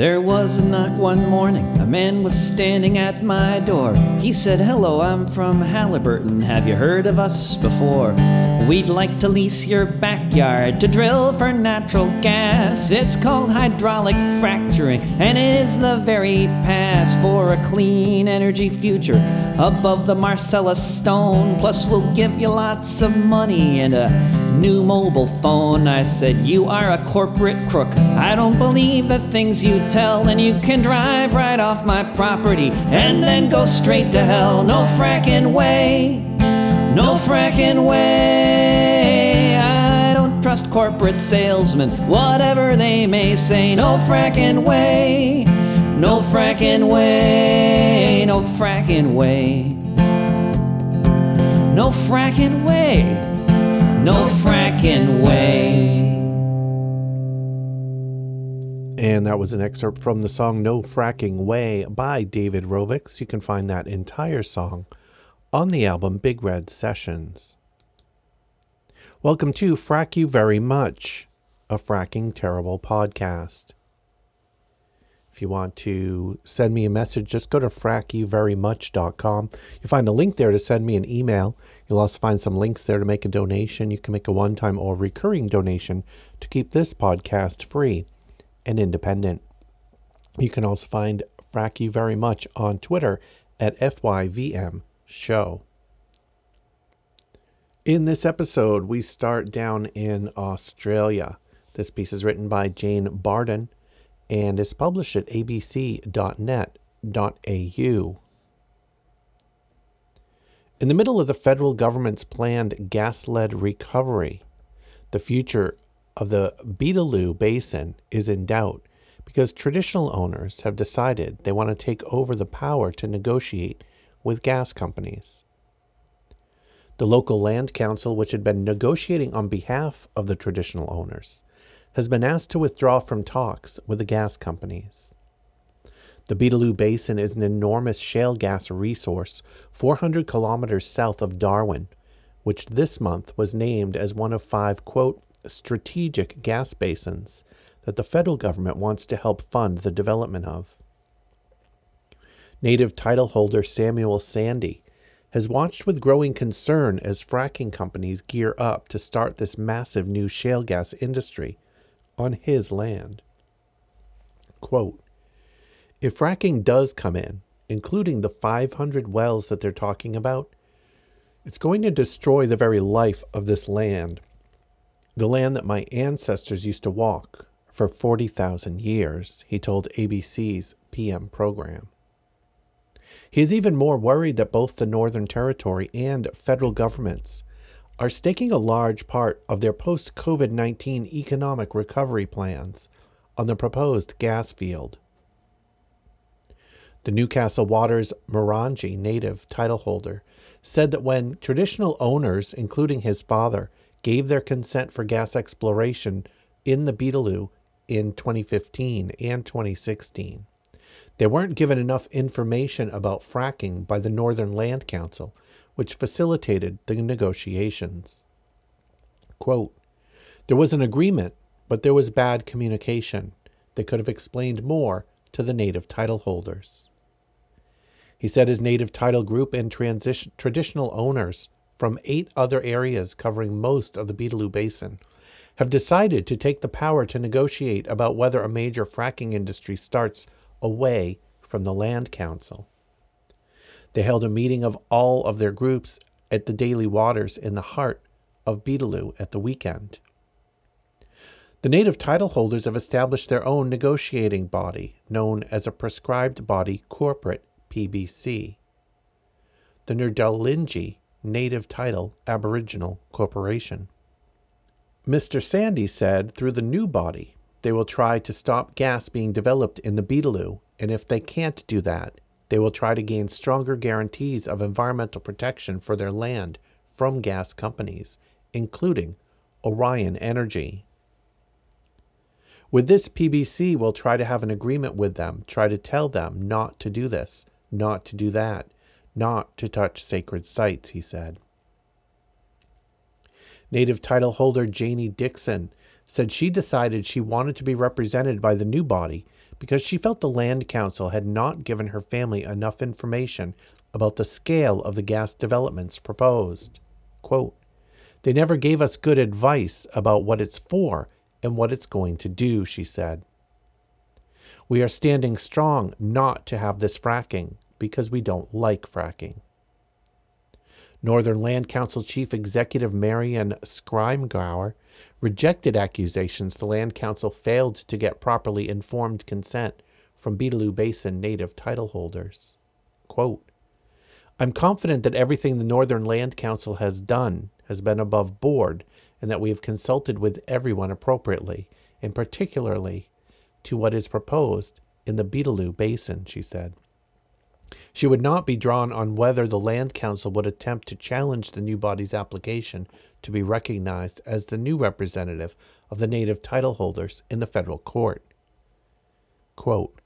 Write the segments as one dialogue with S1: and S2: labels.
S1: There was a knock one morning. A man was standing at my door. He said, Hello, I'm from Halliburton. Have you heard of us before? We'd like to lease your backyard to drill for natural gas. It's called hydraulic fracturing, and it is the very pass for a clean energy future above the Marcellus stone. Plus, we'll give you lots of money and a new mobile phone. I said, You are a corporate crook. I don't believe the things you tell, and you can drive right off my property and then go straight to hell. No fracking way. No fracking way. Trust corporate salesmen, whatever they may say. No fracking way. No fracking way. No fracking way. No fracking way. No fracking way.
S2: And that was an excerpt from the song No Fracking Way by David Rovics. You can find that entire song on the album Big Red Sessions. Welcome to Frack You Very Much, a Fracking Terrible podcast. If you want to send me a message, just go to frackyouverymuch.com. You'll find a link there to send me an email. You'll also find some links there to make a donation. You can make a one time or recurring donation to keep this podcast free and independent. You can also find Frack You Very Much on Twitter at FYVM Show. In this episode, we start down in Australia. This piece is written by Jane Bardon and is published at abc.net.au. In the middle of the federal government's planned gas led recovery, the future of the Beetaloo Basin is in doubt because traditional owners have decided they want to take over the power to negotiate with gas companies. The local land council, which had been negotiating on behalf of the traditional owners, has been asked to withdraw from talks with the gas companies. The Beetaloo Basin is an enormous shale gas resource 400 kilometers south of Darwin, which this month was named as one of five, quote, strategic gas basins that the federal government wants to help fund the development of. Native title holder Samuel Sandy has watched with growing concern as fracking companies gear up to start this massive new shale gas industry on his land. Quote, if fracking does come in, including the 500 wells that they're talking about, it's going to destroy the very life of this land, the land that my ancestors used to walk for 40,000 years, he told ABC's PM program. He is even more worried that both the Northern Territory and federal governments are staking a large part of their post COVID 19 economic recovery plans on the proposed gas field. The Newcastle Waters Morangi native title holder said that when traditional owners, including his father, gave their consent for gas exploration in the Beetaloo in 2015 and 2016, they weren't given enough information about fracking by the Northern Land Council, which facilitated the negotiations. Quote, there was an agreement, but there was bad communication. They could have explained more to the native title holders. He said his native title group and transition, traditional owners from eight other areas covering most of the Beetaloo Basin have decided to take the power to negotiate about whether a major fracking industry starts away from the Land Council. They held a meeting of all of their groups at the Daly Waters in the heart of Beetaloo at the weekend. The native title holders have established their own negotiating body, known as a Prescribed Body Corporate PBC. The Nurrdalinji Native Title Aboriginal Corporation. Mr. Sandy said through the new body, they will try to stop gas being developed in the Beetaloo, and if they can't do that, they will try to gain stronger guarantees of environmental protection for their land from gas companies, including Origin Energy. With this, PBC will try to have an agreement with them, try to tell them not to do this, not to do that, not to touch sacred sites, he said. Native title holder Janie Dixon said she decided she wanted to be represented by the new body because she felt the Land Council had not given her family enough information about the scale of the gas developments proposed. Quote, they never gave us good advice about what it's for and what it's going to do, she said. We are standing strong not to have this fracking because we don't like fracking. Northern Land Council Chief Executive Marion Scrymgour rejected accusations the Land Council failed to get properly informed consent from Beetaloo Basin native title holders. Quote, I'm confident that everything the Northern Land Council has done has been above board and that we have consulted with everyone appropriately, and particularly to what is proposed in the Beetaloo Basin, she said. She would not be drawn on whether the Land Council would attempt to challenge the new body's application to be recognized as the new representative of the native title holders in the federal court. Quote,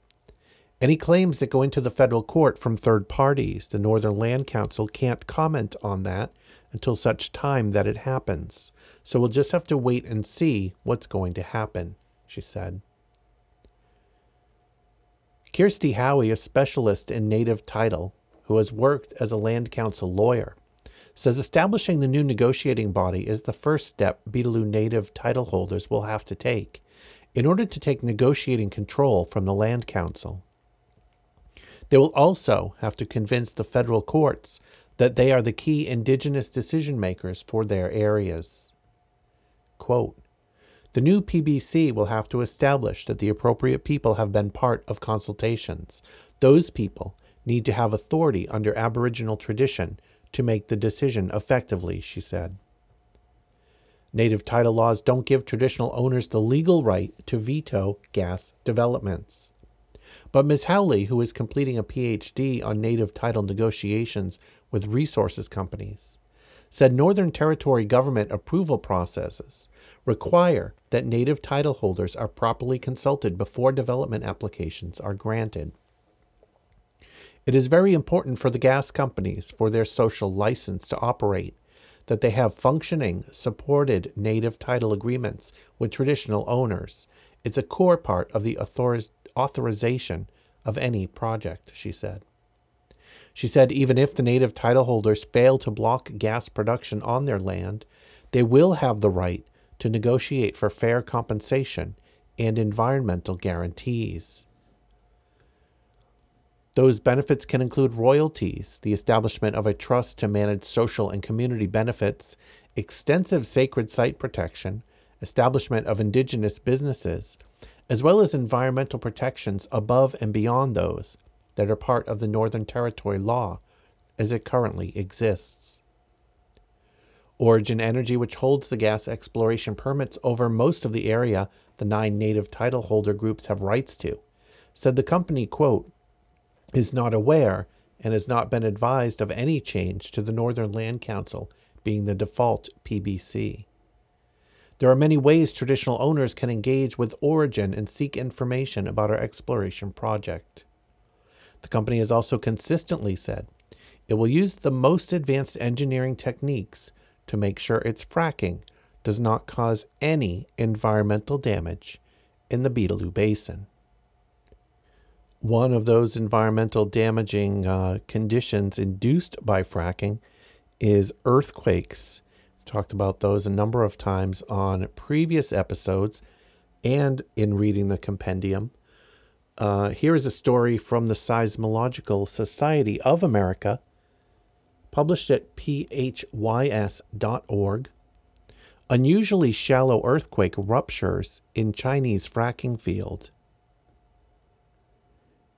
S2: any claims that go into the federal court from third parties, the Northern Land Council can't comment on that until such time that it happens. So we'll just have to wait and see what's going to happen, she said. Kirsty Howey, a specialist in native title who has worked as a land council lawyer, says establishing the new negotiating body is the first step Beetaloo native title holders will have to take in order to take negotiating control from the land council. They will also have to convince the federal courts that they are the key indigenous decision makers for their areas. Quote, the new PBC will have to establish that the appropriate people have been part of consultations. Those people need to have authority under Aboriginal tradition to make the decision effectively, she said. Native title laws don't give traditional owners the legal right to veto gas developments. But Ms. Howey, who is completing a PhD on native title negotiations with resources companies, said Northern Territory government approval processes require that native title holders are properly consulted before development applications are granted. It is very important for the gas companies, for their social license to operate, that they have functioning, supported native title agreements with traditional owners. It's a core part of the author- authorization of any project, she said. She said even if the native title holders fail to block gas production on their land, they will have the right to negotiate for fair compensation and environmental guarantees. Those benefits can include royalties, the establishment of a trust to manage social and community benefits, extensive sacred site protection, establishment of indigenous businesses, as well as environmental protections above and beyond those that are part of the Northern Territory law as it currently exists. Origin Energy, which holds the gas exploration permits over most of the area the nine native title holder groups have rights to, said the company, quote, is not aware and has not been advised of any change to the Northern Land Council being the default PBC. There are many ways traditional owners can engage with Origin and seek information about our exploration project. The company has also consistently said it will use the most advanced engineering techniques to make sure its fracking does not cause any environmental damage in the Beetaloo Basin. One of those environmental damaging uh, conditions induced by fracking is earthquakes We've talked about those a number of times on previous episodes and in reading the compendium. Uh, here is a story from the Seismological Society of America, published at phys.org. Unusually shallow earthquake ruptures in Chinese fracking field.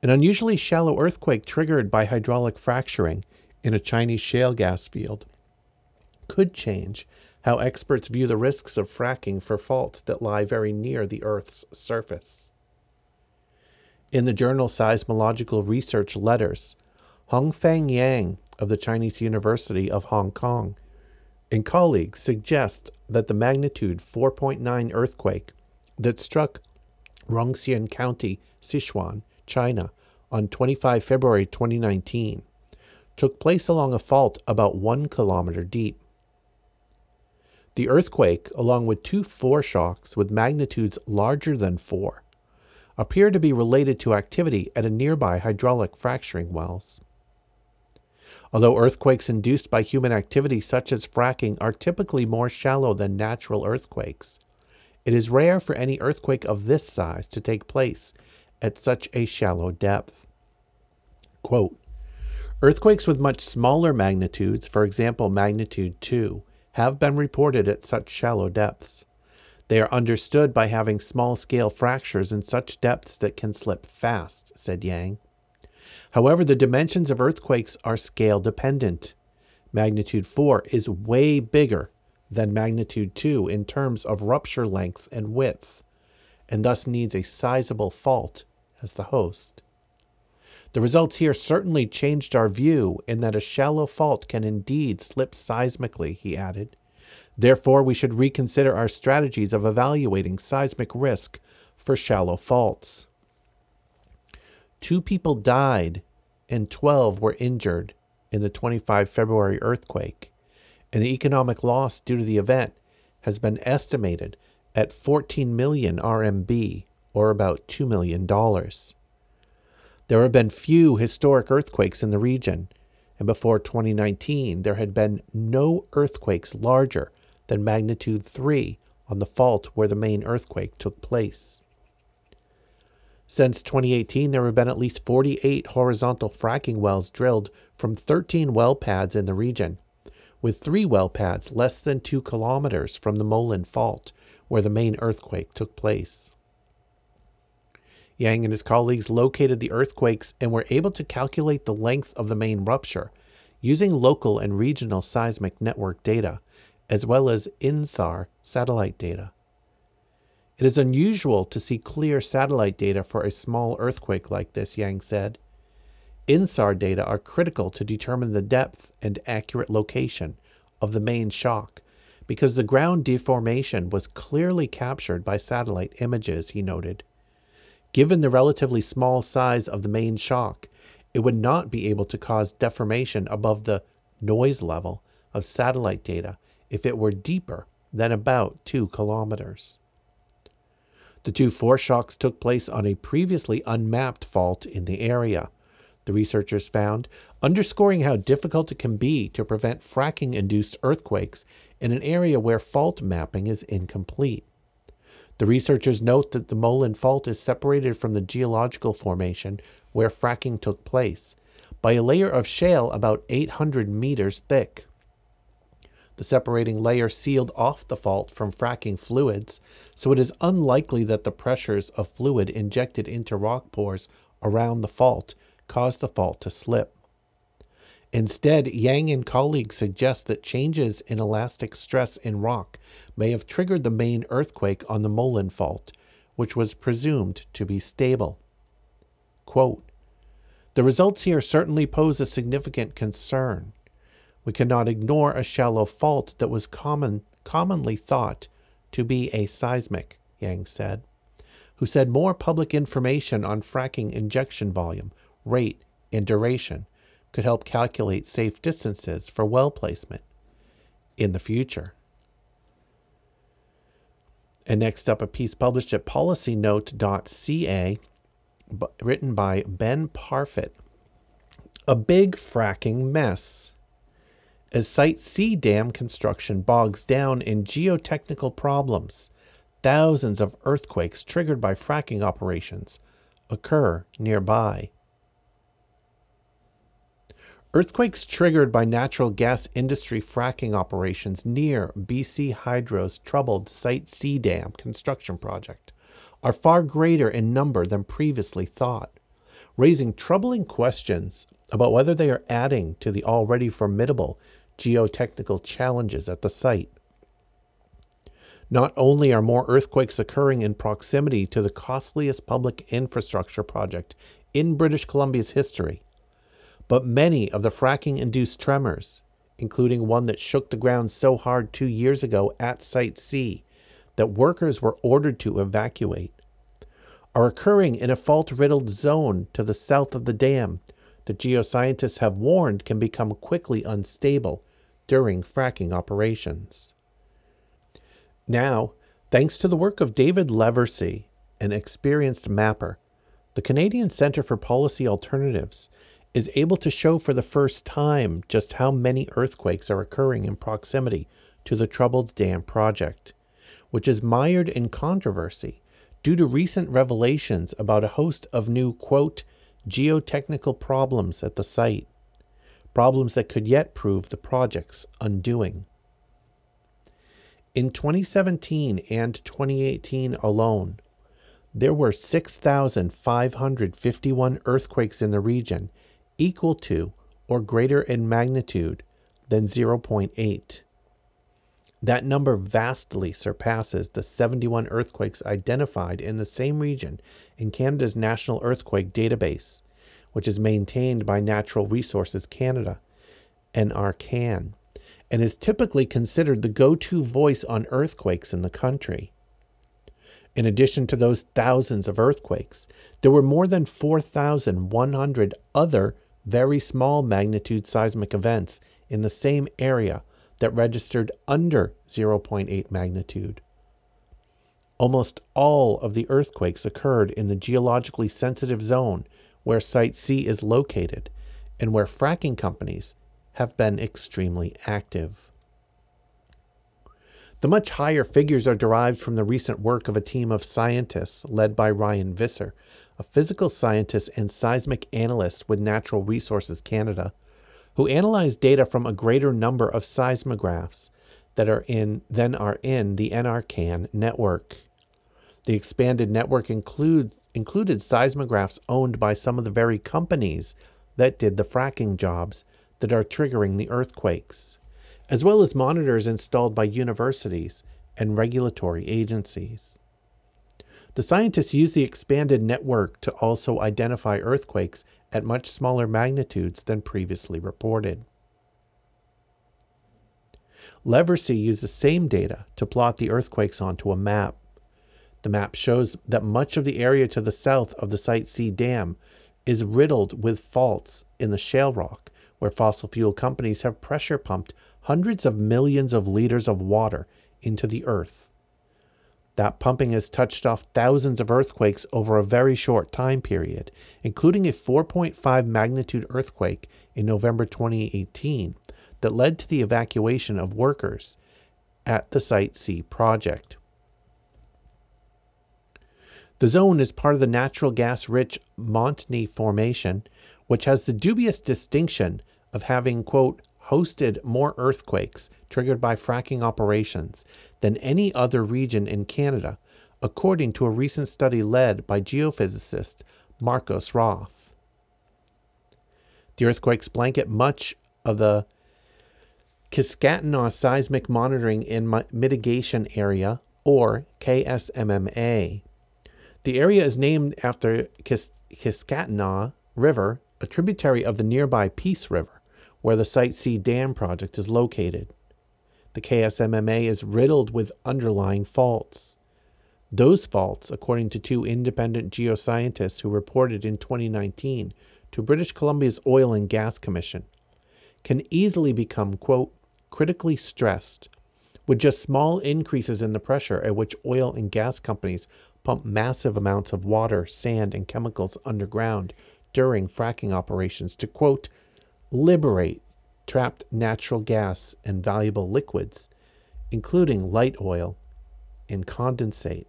S2: An unusually shallow earthquake triggered by hydraulic fracturing in a Chinese shale gas field could change how experts view the risks of fracking for faults that lie very near the Earth's surface. In the journal Seismological Research Letters, Hongfeng Yang of the Chinese University of Hong Kong and colleagues suggest that the magnitude 4.9 earthquake that struck Rongxian County, Sichuan, China, on 25 February 2019 took place along a fault about one kilometer deep. The earthquake, along with two foreshocks with magnitudes larger than 4, appear to be related to activity at a nearby hydraulic fracturing wells. Although earthquakes induced by human activity such as fracking are typically more shallow than natural earthquakes, it is rare for any earthquake of this size to take place at such a shallow depth. Quote, Earthquakes with much smaller magnitudes, for example magnitude 2, have been reported at such shallow depths. They are understood by having small scale fractures in such depths that can slip fast, said Yang. However, the dimensions of earthquakes are scale dependent. Magnitude 4 is way bigger than magnitude 2 in terms of rupture length and width, and thus needs a sizable fault as the host. The results here certainly changed our view in that a shallow fault can indeed slip seismically, he added. Therefore, we should reconsider our strategies of evaluating seismic risk for shallow faults. Two people died and 12 were injured in the 25 February earthquake, and the economic loss due to the event has been estimated at 14 million RMB, or about $2 million. There have been few historic earthquakes in the region, and before 2019, there had been no earthquakes larger than magnitude 3 on the fault where the main earthquake took place. Since 2018, there have been at least 48 horizontal fracking wells drilled from 13 well pads in the region, with three well pads less than two kilometers from the Molin Fault, where the main earthquake took place. Yang and his colleagues located the earthquakes and were able to calculate the length of the main rupture using local and regional seismic network data, as well as INSAR satellite data. It is unusual to see clear satellite data for a small earthquake like this, Yang said. INSAR data are critical to determine the depth and accurate location of the main shock because the ground deformation was clearly captured by satellite images, he noted. Given the relatively small size of the main shock, it would not be able to cause deformation above the noise level of satellite data if it were deeper than about 2 kilometers. The two foreshocks took place on a previously unmapped fault in the area, the researchers found, underscoring how difficult it can be to prevent fracking induced earthquakes in an area where fault mapping is incomplete. The researchers note that the Molin Fault is separated from the geological formation where fracking took place by a layer of shale about 800 meters thick. The separating layer sealed off the fault from fracking fluids, so it is unlikely that the pressures of fluid injected into rock pores around the fault caused the fault to slip. Instead, Yang and colleagues suggest that changes in elastic stress in rock may have triggered the main earthquake on the Molin Fault, which was presumed to be stable. Quote, the results here certainly pose a significant concern. We cannot ignore a shallow fault that was common, commonly thought to be a seismic, Yang said, who said more public information on fracking injection volume, rate, and duration could help calculate safe distances for well placement in the future. And next up, a piece published at policynote.ca written by Ben Parfitt. A big fracking mess. As Site C dam construction bogs down in geotechnical problems, thousands of earthquakes triggered by fracking operations occur nearby. Earthquakes triggered by natural gas industry fracking operations near BC Hydro's troubled Site C dam construction project are far greater in number than previously thought, raising troubling questions about whether they are adding to the already formidable geotechnical challenges at the site. Not only are more earthquakes occurring in proximity to the costliest public infrastructure project in British Columbia's history, but many of the fracking induced tremors, including one that shook the ground so hard two years ago at Site C that workers were ordered to evacuate, are occurring in a fault riddled zone to the south of the dam that geoscientists have warned can become quickly unstable during fracking operations. Now, thanks to the work of David Leversee an experienced mapper, the Canadian Centre for Policy Alternatives is able to show for the first time just how many earthquakes are occurring in proximity to the troubled dam project, which is mired in controversy due to recent revelations about a host of new, quote, geotechnical problems at the site, problems that could yet prove the project's undoing. In 2017 and 2018 alone, there were 6,551 earthquakes in the region equal to or greater in magnitude than 0.8. That number vastly surpasses the 71 earthquakes identified in the same region in Canada's National Earthquake Database, which is maintained by Natural Resources Canada, NRCan, and is typically considered the go to voice on earthquakes in the country. In addition to those thousands of earthquakes, there were more than 4,100 other very small magnitude seismic events in the same area that registered under 0.8 magnitude. Almost all of the earthquakes occurred in the geologically sensitive zone where Site C is located and where fracking companies have been extremely active. The much higher figures are derived from the recent work of a team of scientists led by Ryan Visser, a physical scientist and seismic analyst with Natural Resources Canada, who analyzed data from a greater number of seismographs that are in than are in the NRCan network. The expanded network includes, included seismographs owned by some of the very companies that did the fracking jobs that are triggering the earthquakes as well as monitors installed by universities and regulatory agencies. The scientists use the expanded network to also identify earthquakes at much smaller magnitudes than previously reported. Leversee used the same data to plot the earthquakes onto a map. The map shows that much of the area to the south of the Site C Dam is riddled with faults in the shale rock, where fossil fuel companies have pressure pumped hundreds of millions of liters of water into the earth. That pumping has touched off thousands of earthquakes over a very short time period, including a 4.5 magnitude earthquake in November 2018 that led to the evacuation of workers at the Site C project. The zone is part of the natural gas rich Montney Formation, which has the dubious distinction of having, quote, hosted more earthquakes triggered by fracking operations than any other region in Canada, according to a recent study led by geophysicist Marcos Roth. The earthquakes blanket much of the Kiskatinaw Seismic Monitoring and Mitigation Area, or KSMMA. The area is named after Kis- Kiskatinaw River, a tributary of the nearby Peace River where the Site C Dam project is located. The KSMMA is riddled with underlying faults. Those faults, according to two independent geoscientists who reported in 2019 to British Columbia's Oil and Gas Commission, can easily become, quote, critically stressed with just small increases in the pressure at which oil and gas companies pump massive amounts of water, sand, and chemicals underground during fracking operations to, quote, liberate trapped natural gas and valuable liquids, including light oil and condensate.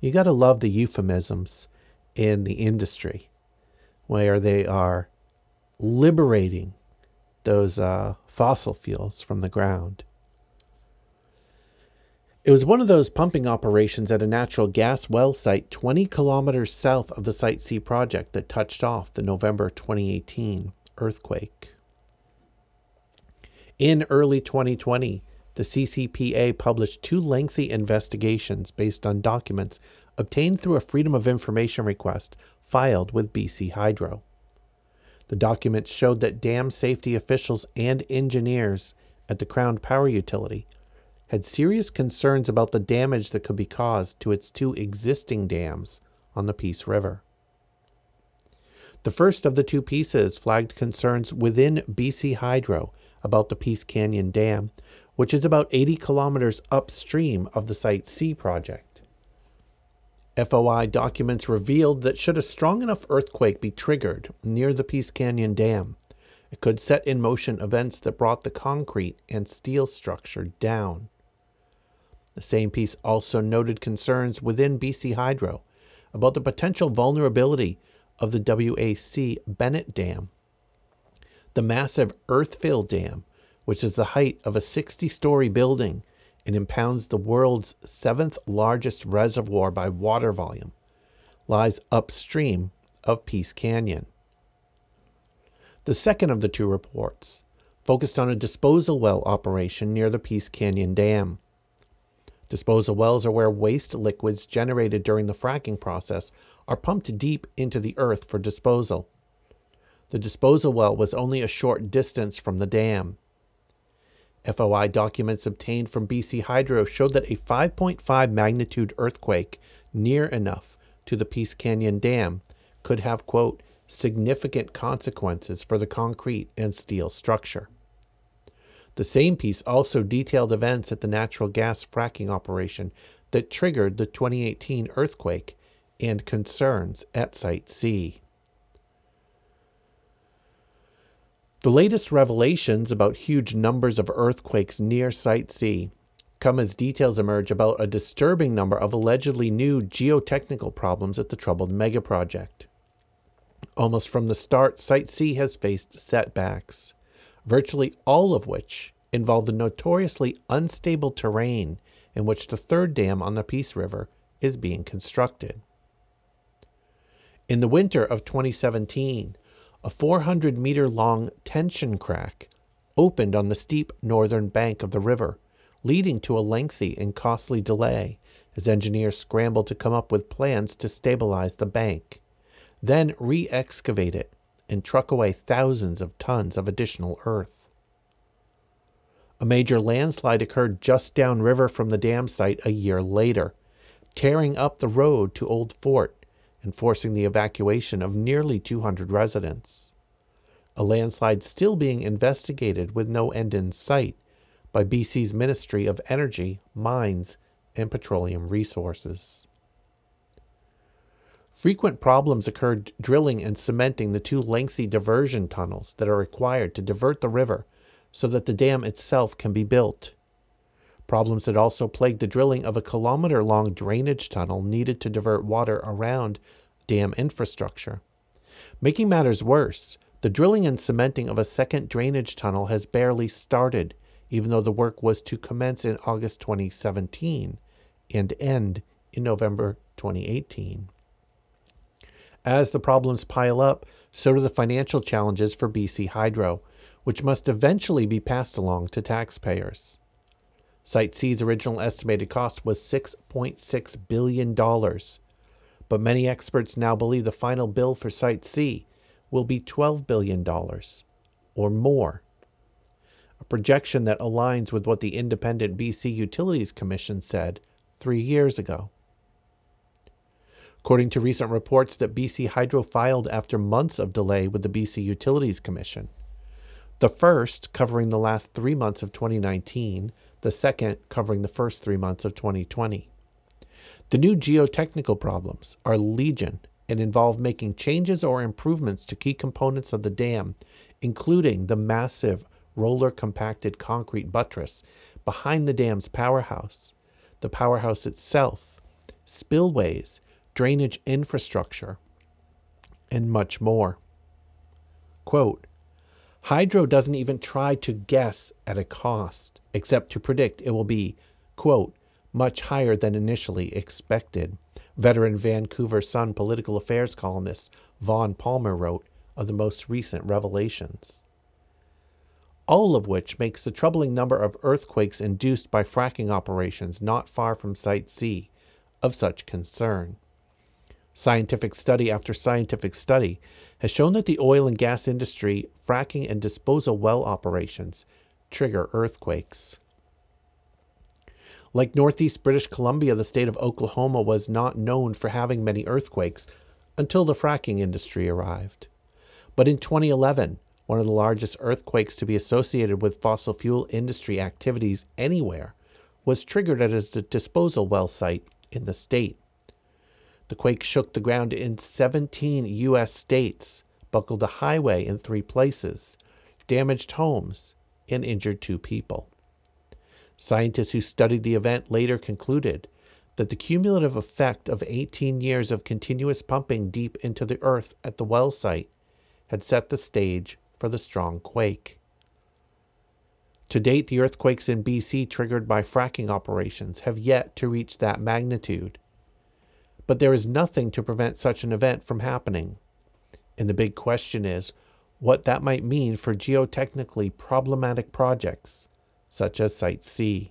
S2: You got to love the euphemisms in the industry where they are liberating those uh, fossil fuels from the ground. It was one of those pumping operations at a natural gas well site 20 kilometers south of the Site C project that touched off the November 2018 earthquake. In early 2020, the CCPA published two lengthy investigations based on documents obtained through a Freedom of Information request filed with BC Hydro. The documents showed that dam safety officials and engineers at the Crown Power Utility had serious concerns about the damage that could be caused to its two existing dams on the Peace River. The first of the two pieces flagged concerns within BC Hydro about the Peace Canyon Dam, which is about 80 kilometers upstream of the Site C project. FOI documents revealed that should a strong enough earthquake be triggered near the Peace Canyon Dam, it could set in motion events that brought the concrete and steel structure down. The same piece also noted concerns within BC Hydro about the potential vulnerability of the WAC Bennett Dam. The massive Earthfill Dam, which is the height of a 60 story building and impounds the world's seventh largest reservoir by water volume, lies upstream of Peace Canyon. The second of the two reports focused on a disposal well operation near the Peace Canyon Dam. Disposal wells are where waste liquids generated during the fracking process are pumped deep into the earth for disposal. The disposal well was only a short distance from the dam. FOI documents obtained from BC Hydro showed that a 5.5 magnitude earthquake near enough to the Peace Canyon Dam could have, quote, significant consequences for the concrete and steel structure. The same piece also detailed events at the natural gas fracking operation that triggered the 2018 earthquake and concerns at Site C. The latest revelations about huge numbers of earthquakes near Site C come as details emerge about a disturbing number of allegedly new geotechnical problems at the troubled megaproject. Almost from the start, Site C has faced setbacks, virtually all of which involve the notoriously unstable terrain in which the third dam on the Peace River is being constructed. In the winter of 2017, a 400 meter long tension crack opened on the steep northern bank of the river, leading to a lengthy and costly delay as engineers scrambled to come up with plans to stabilize the bank, then re excavate it and truck away thousands of tons of additional earth. A major landslide occurred just downriver from the dam site a year later, tearing up the road to Old Fort and forcing the evacuation of nearly 200 residents. A landslide still being investigated with no end in sight by BC's Ministry of Energy, Mines, and Petroleum Resources. Frequent problems occurred drilling and cementing the two lengthy diversion tunnels that are required to divert the river so that the dam itself can be built. Problems had also plagued the drilling of a kilometer long drainage tunnel needed to divert water around dam infrastructure. Making matters worse, the drilling and cementing of a second drainage tunnel has barely started, even though the work was to commence in August 2017 and end in November 2018. As the problems pile up, so do the financial challenges for BC Hydro, which must eventually be passed along to taxpayers. Site C's original estimated cost was $6.6 billion, but many experts now believe the final bill for Site C will be $12 billion or more, a projection that aligns with what the independent BC Utilities Commission said three years ago. According to recent reports that BC Hydro filed after months of delay with the BC Utilities Commission, the first covering the last three months of 2019 the second covering the first three months of 2020. The new geotechnical problems are legion and involve making changes or improvements to key components of the dam, including the massive roller compacted concrete buttress behind the dam's powerhouse, the powerhouse itself, spillways, drainage infrastructure, and much more. Quote, Hydro doesn't even try to guess at a cost, except to predict it will be, quote, much higher than initially expected. Veteran Vancouver Sun political affairs columnist Vaughn Palmer wrote of the most recent revelations. All of which makes the troubling number of earthquakes induced by fracking operations not far from Site C of such concern. Scientific study after scientific study has shown that the oil and gas industry, fracking, and disposal well operations trigger earthquakes. Like northeast British Columbia, the state of Oklahoma was not known for having many earthquakes until the fracking industry arrived. But in 2011, one of the largest earthquakes to be associated with fossil fuel industry activities anywhere was triggered at a disposal well site in the state. The quake shook the ground in 17 U.S. states, buckled a highway in three places, damaged homes, and injured two people. Scientists who studied the event later concluded that the cumulative effect of 18 years of continuous pumping deep into the earth at the well site had set the stage for the strong quake. To date, the earthquakes in BC triggered by fracking operations have yet to reach that magnitude. But there is nothing to prevent such an event from happening. And the big question is what that might mean for geotechnically problematic projects, such as Site C.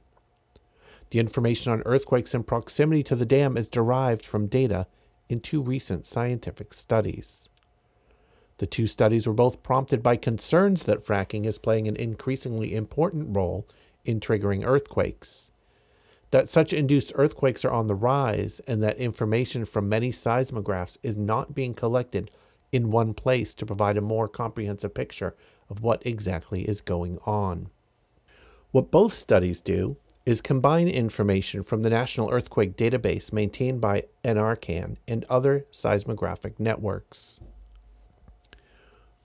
S2: The information on earthquakes in proximity to the dam is derived from data in two recent scientific studies. The two studies were both prompted by concerns that fracking is playing an increasingly important role in triggering earthquakes. That such induced earthquakes are on the rise, and that information from many seismographs is not being collected in one place to provide a more comprehensive picture of what exactly is going on. What both studies do is combine information from the National Earthquake Database maintained by NRCan and other seismographic networks.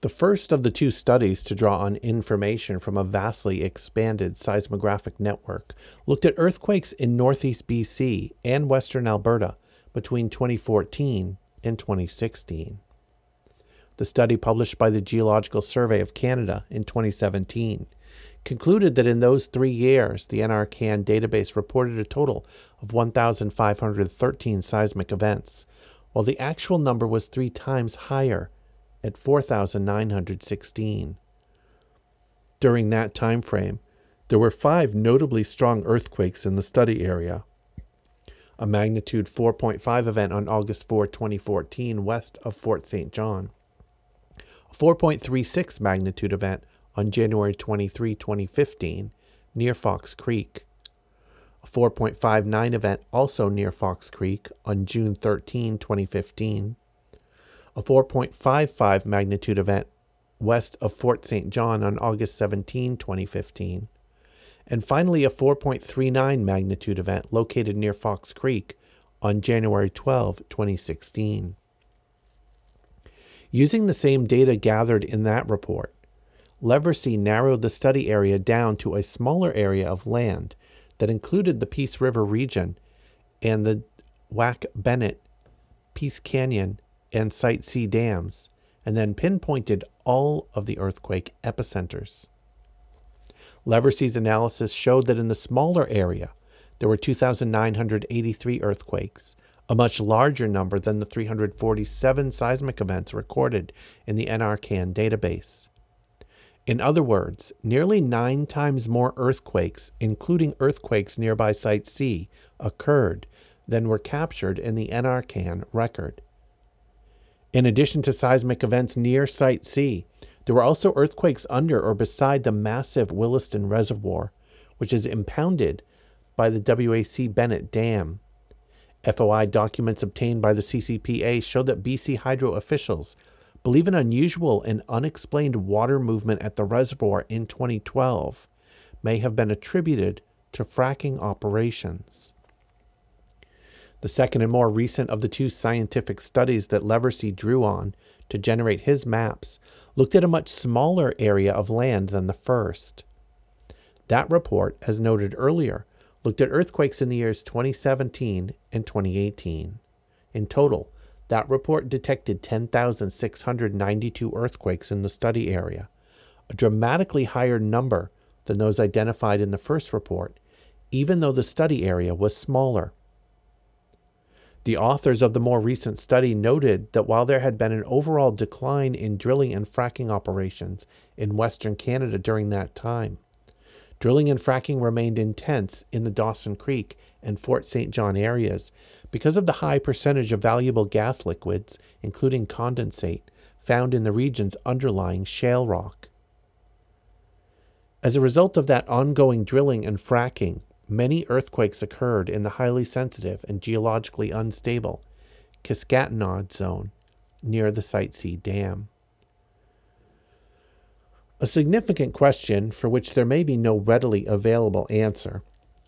S2: The first of the two studies to draw on information from a vastly expanded seismographic network looked at earthquakes in northeast BC and western Alberta between 2014 and 2016. The study published by the Geological Survey of Canada in 2017 concluded that in those three years, the NRCan database reported a total of 1,513 seismic events, while the actual number was three times higher at 4,916. During that time frame, there were five notably strong earthquakes in the study area. A magnitude 4.5 event on August 4, 2014, west of Fort St. John. A 4.36 magnitude event on January 23, 2015, near Fox Creek. A 4.59 event also near Fox Creek on June 13, 2015 a 4.55 magnitude event west of Fort St. John on August 17, 2015. And finally, a 4.39 magnitude event located near Fox Creek on January 12, 2016. Using the same data gathered in that report, Leversee narrowed the study area down to a smaller area of land that included the Peace River region and the WAC Bennett, Peace Canyon, and Site C dams, and then pinpointed all of the earthquake epicenters. Leversee's analysis showed that in the smaller area, there were 2,983 earthquakes, a much larger number than the 347 seismic events recorded in the NRCan database. In other words, nearly nine times more earthquakes, including earthquakes nearby Site C, occurred than were captured in the NRCan record. In addition to seismic events near Site C, there were also earthquakes under or beside the massive Williston Reservoir, which is impounded by the WAC Bennett Dam. FOI documents obtained by the CCPA show that BC Hydro officials believe an unusual and unexplained water movement at the reservoir in 2012 may have been attributed to fracking operations. The second and more recent of the two scientific studies that Leversee drew on to generate his maps looked at a much smaller area of land than the first. That report, as noted earlier, looked at earthquakes in the years 2017 and 2018. In total, that report detected 10,692 earthquakes in the study area, a dramatically higher number than those identified in the first report, even though the study area was smaller. The authors of the more recent study noted that while there had been an overall decline in drilling and fracking operations in Western Canada during that time, drilling and fracking remained intense in the Dawson Creek and Fort St. John areas because of the high percentage of valuable gas liquids, including condensate, found in the region's underlying shale rock. As a result of that ongoing drilling and fracking, Many earthquakes occurred in the highly sensitive and geologically unstable Kiskatinaw zone near the Site C Dam. A significant question for which there may be no readily available answer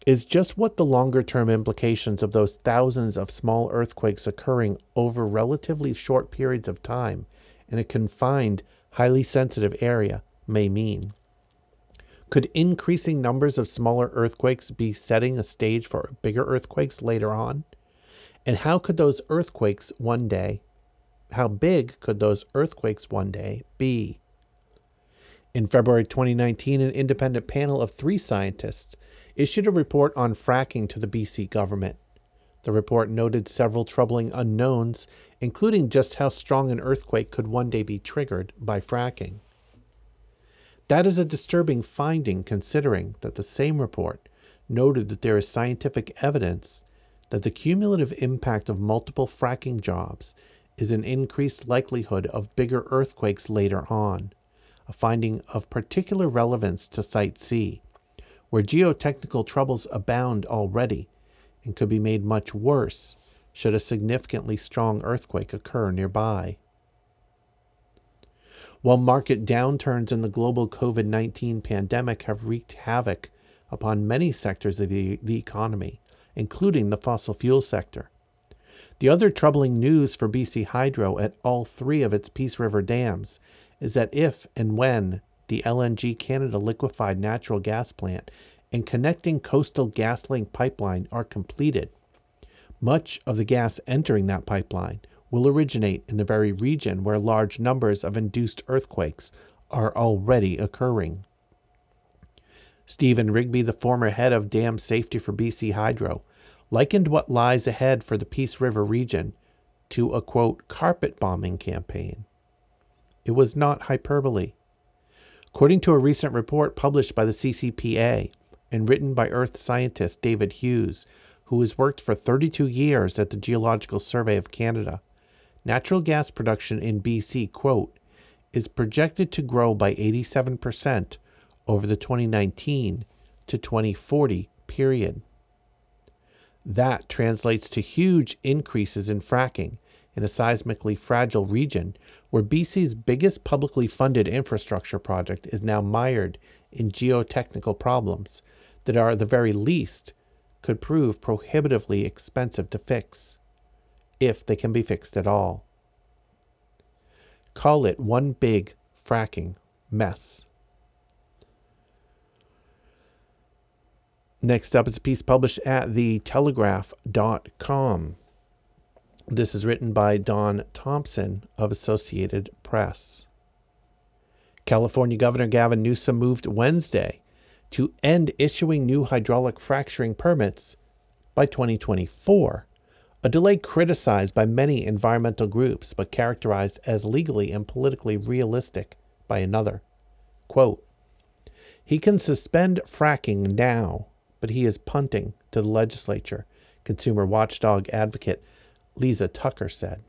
S2: is just what the longer term implications of those thousands of small earthquakes occurring over relatively short periods of time in a confined, highly sensitive area may mean. Could increasing numbers of smaller earthquakes be setting a stage for bigger earthquakes later on? And how could those earthquakes one day, how big could those earthquakes one day be? In February 2019, an independent panel of three scientists issued a report on fracking to the BC government. The report noted several troubling unknowns, including just how strong an earthquake could one day be triggered by fracking. That is a disturbing finding considering that the same report noted that there is scientific evidence that the cumulative impact of multiple fracking jobs is an increased likelihood of bigger earthquakes later on, a finding of particular relevance to Site C, where geotechnical troubles abound already and could be made much worse should a significantly strong earthquake occur nearby. While market downturns in the global COVID 19 pandemic have wreaked havoc upon many sectors of the, the economy, including the fossil fuel sector, the other troubling news for BC Hydro at all three of its Peace River dams is that if and when the LNG Canada liquefied natural gas plant and connecting coastal GasLink pipeline are completed, much of the gas entering that pipeline will originate in the very region where large numbers of induced earthquakes are already occurring. Stephen Rigby, the former head of dam safety for BC Hydro, likened what lies ahead for the Peace River region to a quote carpet bombing campaign. It was not hyperbole. According to a recent report published by the CCPA and written by earth scientist David Hughes, who has worked for 32 years at the Geological Survey of Canada, natural gas production in BC, quote, is projected to grow by 87% over the 2019 to 2040 period. That translates to huge increases in fracking in a seismically fragile region where BC's biggest publicly funded infrastructure project is now mired in geotechnical problems that are, at the very least, could prove prohibitively expensive to fix, if they can be fixed at all. Call it one big fracking mess. Next up is a piece published at the telegraph.com. This is written by Don Thompson of Associated Press. California Governor Gavin Newsom moved Wednesday to end issuing new hydraulic fracturing permits by 2024, a delay criticized by many environmental groups but characterized as legally and politically realistic by another. Quote, he can suspend fracking now, but he is punting to the legislature, consumer watchdog advocate Lisa Tucker said.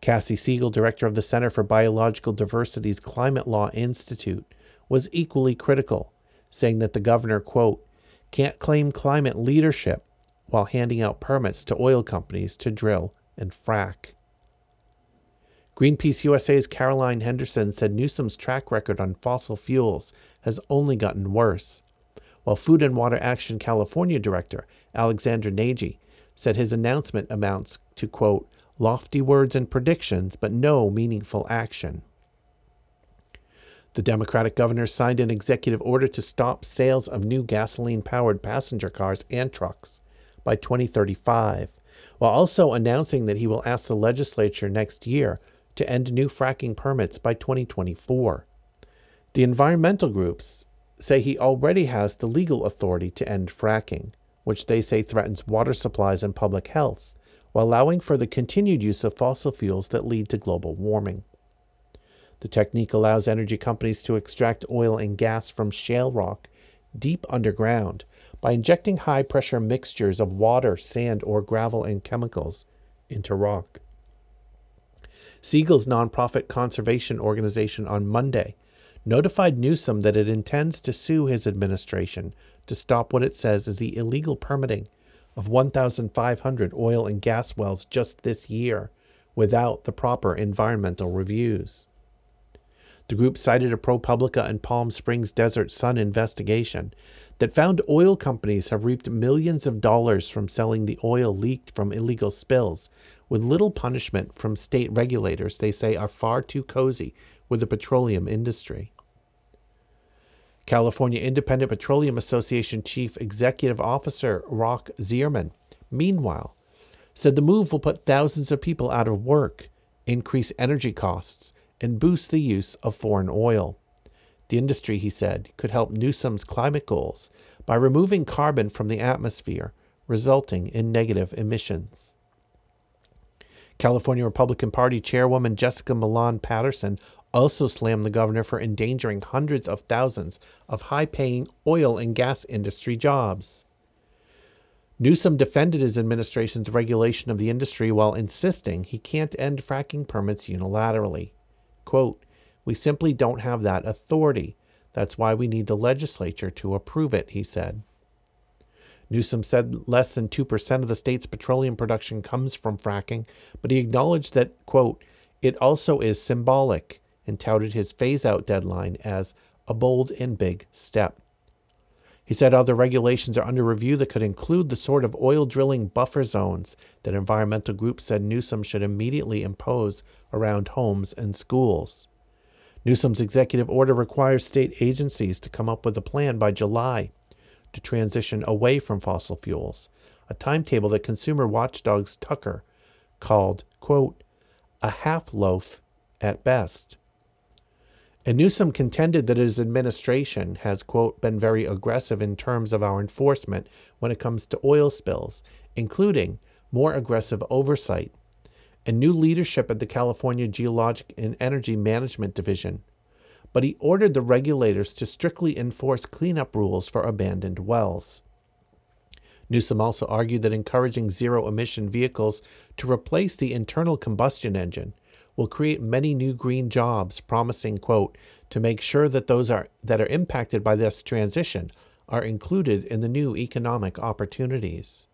S2: Kassie Siegel, director of the Center for Biological Diversity's Climate Law Institute, was equally critical, saying that the governor, quote, can't claim climate leadership while handing out permits to oil companies to drill and frack. Greenpeace USA's Caroline Henderson said Newsom's track record on fossil fuels has only gotten worse, while Food and Water Action California Director Alexandra Nagy said his announcement amounts to, quote, lofty words and predictions, but no meaningful action. The Democratic governor signed an executive order to stop sales of new gasoline powered passenger cars and trucks by 2035, while also announcing that he will ask the legislature next year to end new fracking permits by 2024. The environmental groups say he already has the legal authority to end fracking, which they say threatens water supplies and public health, while allowing for the continued use of fossil fuels that lead to global warming. The technique allows energy companies to extract oil and gas from shale rock deep underground by injecting high pressure mixtures of water, sand, or gravel and chemicals into rock. Siegel's nonprofit conservation organization on Monday notified Newsom that it intends to sue his administration to stop what it says is the illegal permitting of 1,500 oil and gas wells just this year without the proper environmental reviews. The group cited a ProPublica and Palm Springs Desert Sun investigation that found oil companies have reaped millions of dollars from selling the oil leaked from illegal spills, with little punishment from state regulators they say are far too cozy with the petroleum industry. California Independent Petroleum Association Chief Executive Officer Rock Zierman, meanwhile, said the move will put thousands of people out of work, increase energy costs, and boost the use of foreign oil. The industry, he said, could help Newsom's climate goals by removing carbon from the atmosphere, resulting in negative emissions. California Republican Party Chairwoman Jessica Millan Patterson also slammed the governor for endangering hundreds of thousands of high paying oil and gas industry jobs. Newsom defended his administration's regulation of the industry while insisting he can't end fracking permits unilaterally. Quote, We simply don't have that authority. That's why we need the legislature to approve it, he said. Newsom said less than 2% of the state's petroleum production comes from fracking, but he acknowledged that, quote, it also is symbolic and touted his phase out deadline as a bold and big step. He said other regulations are under review that could include the sort of oil drilling buffer zones that environmental groups said Newsom should immediately impose around homes and schools. Newsom's executive order requires state agencies to come up with a plan by July to transition away from fossil fuels, a timetable that consumer watchdogs Tucker called, quote, a half loaf at best. And Newsom contended that his administration has, quote, been very aggressive in terms of our enforcement when it comes to oil spills, including more aggressive oversight and new leadership at the California Geologic and Energy Management Division. But he ordered the regulators to strictly enforce cleanup rules for abandoned wells. Newsom also argued that encouraging zero emission vehicles to replace the internal combustion engine will create many new green jobs, promising, quote, to make sure that those are, that are impacted by this transition are included in the new economic opportunities.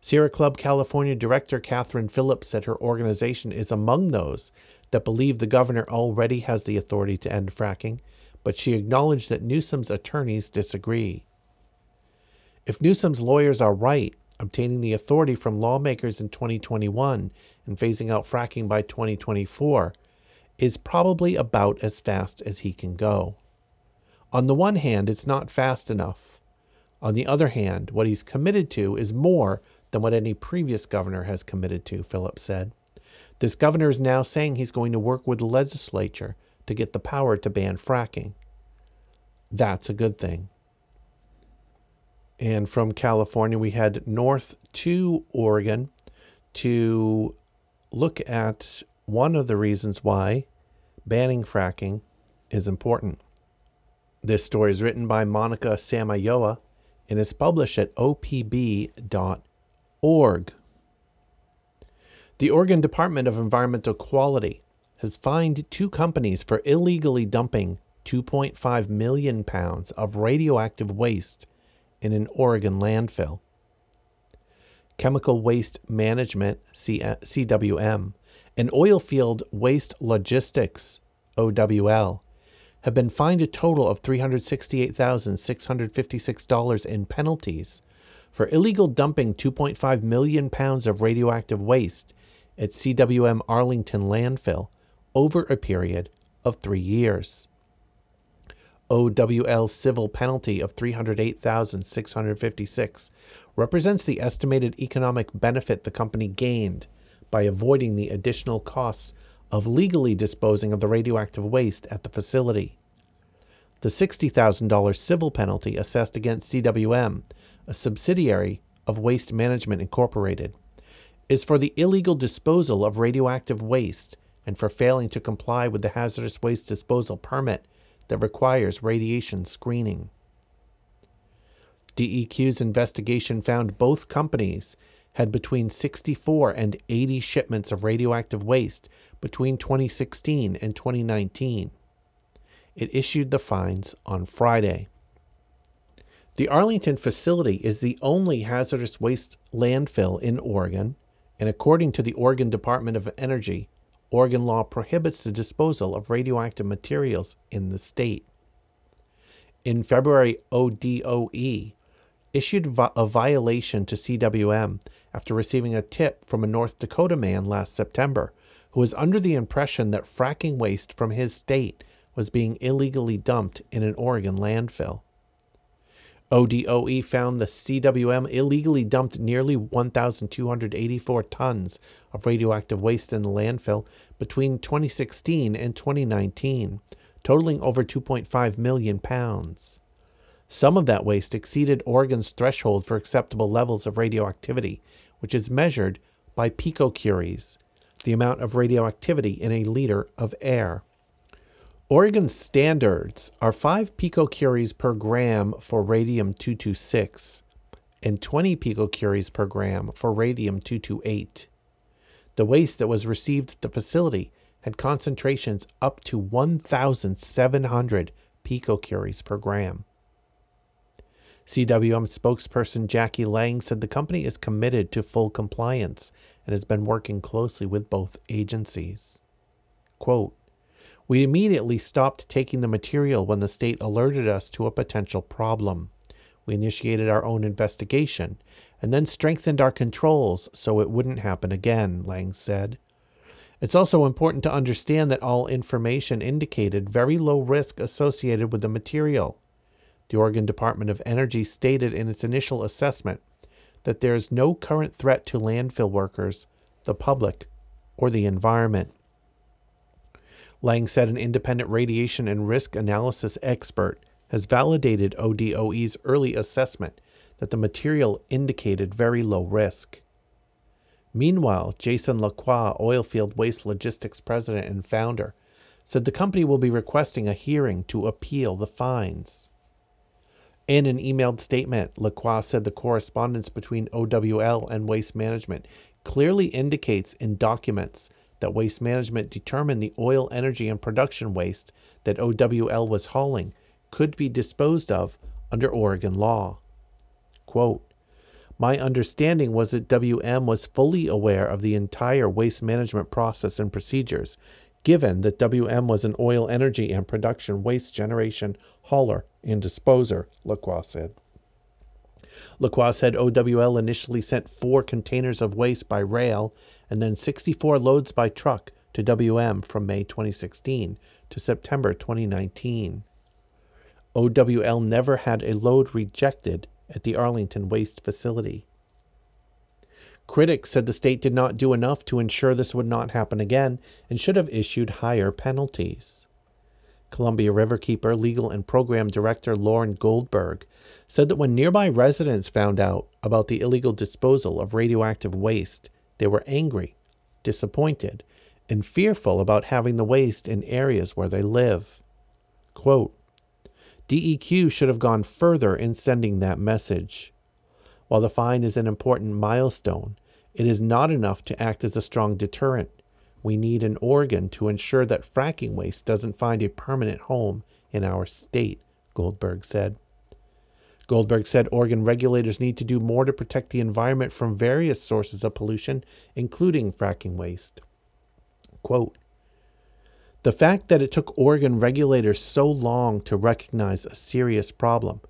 S2: Sierra Club California director Kathryn Phillips said her organization is among those that believe the governor already has the authority to end fracking, but she acknowledged that Newsom's attorneys disagree. If Newsom's lawyers are right, obtaining the authority from lawmakers in 2021 and phasing out fracking by 2024 is probably about as fast as he can go. On the one hand, it's not fast enough. On the other hand, what he's committed to is more than what any previous governor has committed to, Phillips said. This governor is now saying he's going to work with the legislature to get the power to ban fracking. That's a good thing. And from California, we head north to Oregon to look at one of the reasons why banning fracking is important. This story is written by Monica Samayoa and is published at opb.org. The Oregon Department of Environmental Quality has fined two companies for illegally dumping 2.5 million pounds of radioactive waste in an Oregon landfill. Chemical Waste Management, CWM, uh, and Oilfield Waste Logistics, OWL, have been fined a total of $368,656 in penalties for illegal dumping 2.5 million pounds of radioactive waste at CWM Arlington landfill over a period of three years. OWL's civil penalty of 308,656 represents the estimated economic benefit the company gained by avoiding the additional costs of legally disposing of the radioactive waste at the facility. The $60,000 civil penalty assessed against CWM, a subsidiary of Waste Management Incorporated, is for the illegal disposal of radioactive waste and for failing to comply with the hazardous waste disposal permit that requires radiation screening. DEQ's investigation found both companies had between 64 and 80 shipments of radioactive waste between 2016 and 2019. It issued the fines on Friday. The Arlington facility is the only hazardous waste landfill in Oregon, and according to the Oregon Department of Energy, Oregon law prohibits the disposal of radioactive materials in the state. In February, ODOE issued a violation to CWM after receiving a tip from a North Dakota man last September who was under the impression that fracking waste from his state was being illegally dumped in an Oregon landfill. ODOE found the CWM illegally dumped nearly 1,284 tons of radioactive waste in the landfill between 2016 and 2019, totaling over 2.5 million pounds. Some of that waste exceeded Oregon's threshold for acceptable levels of radioactivity, which is measured by picocuries, the amount of radioactivity in a liter of air. Oregon standards are 5 picocuries per gram for radium 226 and 20 picocuries per gram for radium 228. The waste that was received at the facility had concentrations up to 1,700 picocuries per gram. CWM spokesperson Jackie Lang said the company is committed to full compliance and has been working closely with both agencies. Quote, we immediately stopped taking the material when the state alerted us to a potential problem. We initiated our own investigation and then strengthened our controls so it wouldn't happen again, Lang said. It's also important to understand that all information indicated very low risk associated with the material. The Oregon Department of Energy stated in its initial assessment that there is no current threat to landfill workers, the public, or the environment. Lang said an independent radiation and risk analysis expert has validated ODOE's early assessment that the material indicated very low risk. Meanwhile, Jason Lacroix, Oilfield Waste Logistics president and founder, said the company will be requesting a hearing to appeal the fines. In an emailed statement, Lacroix said the correspondence between OWL and Waste Management clearly indicates in documents that Waste Management determined the oil, energy, and production waste that OWL was hauling could be disposed of under Oregon law. Quote, my understanding was that WM was fully aware of the entire waste management process and procedures, given that WM was an oil, energy, and production waste generation hauler and disposer, Lacroix said. Lacroix said OWL initially sent four containers of waste by rail and then 64 loads by truck to WM from May 2016 to September 2019. OWL never had a load rejected at the Arlington waste facility. Critics said the state did not do enough to ensure this would not happen again and should have issued higher penalties. Columbia Riverkeeper legal and program director Lauren Goldberg said that when nearby residents found out about the illegal disposal of radioactive waste, they were angry, disappointed, and fearful about having the waste in areas where they live. Quote, DEQ should have gone further in sending that message. While the fine is an important milestone, it is not enough to act as a strong deterrent. We need an organ to ensure that fracking waste doesn't find a permanent home in our state, Goldberg said. Goldberg said Oregon regulators need to do more to protect the environment from various sources of pollution, including fracking waste. Quote, the fact that it took Oregon regulators so long to recognize a serious problem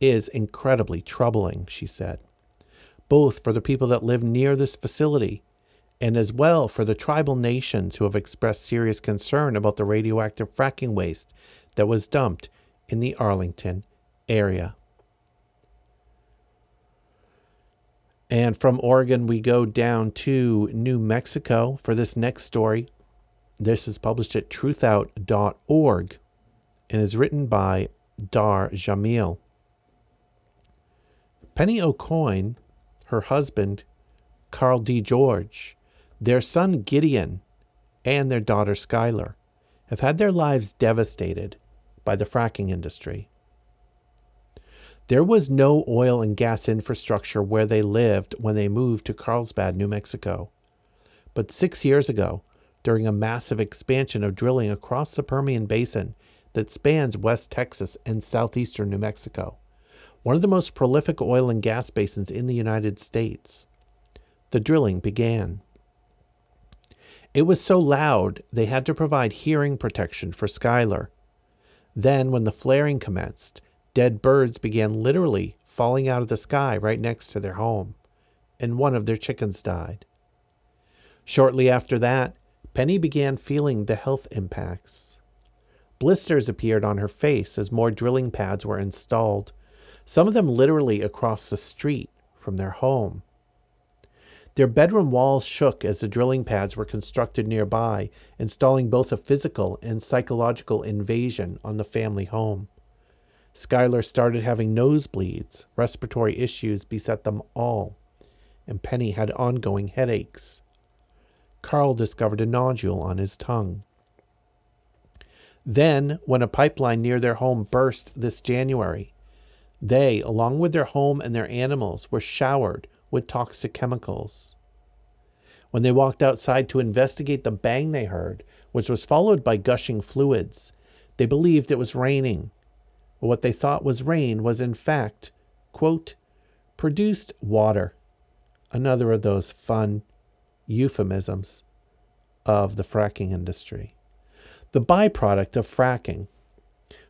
S2: is incredibly troubling, she said, both for the people that live near this facility and as well for the tribal nations who have expressed serious concern about the radioactive fracking waste that was dumped in the Arlington area. And from Oregon, we go down to New Mexico for this next story. This is published at truthout.org and is written by Dahr Jamail. Penny Aucoin, her husband, Carl D. George, their son Gideon, and their daughter Skylar have had their lives devastated by the fracking industry. There was no oil and gas infrastructure where they lived when they moved to Carlsbad, New Mexico. But six years ago, during a massive expansion of drilling across the Permian Basin that spans West Texas and southeastern New Mexico, one of the most prolific oil and gas basins in the United States, the drilling began. It was so loud they had to provide hearing protection for Schuyler. Then, when the flaring commenced, dead birds began literally falling out of the sky right next to their home, and one of their chickens died. Shortly after that, Penny began feeling the health impacts. Blisters appeared on her face as more drilling pads were installed, some of them literally across the street from their home. Their bedroom walls shook as the drilling pads were constructed nearby, installing both a physical and psychological invasion on the family home. Schuyler started having nosebleeds, respiratory issues beset them all, and Penny had ongoing headaches. Carl discovered a nodule on his tongue. Then, when a pipeline near their home burst this January, they, along with their home and their animals, were showered with toxic chemicals. When they walked outside to investigate the bang they heard, which was followed by gushing fluids, they believed it was raining. What they thought was rain was, in fact, quote, produced water. Another of those fun euphemisms of the fracking industry. The byproduct of fracking,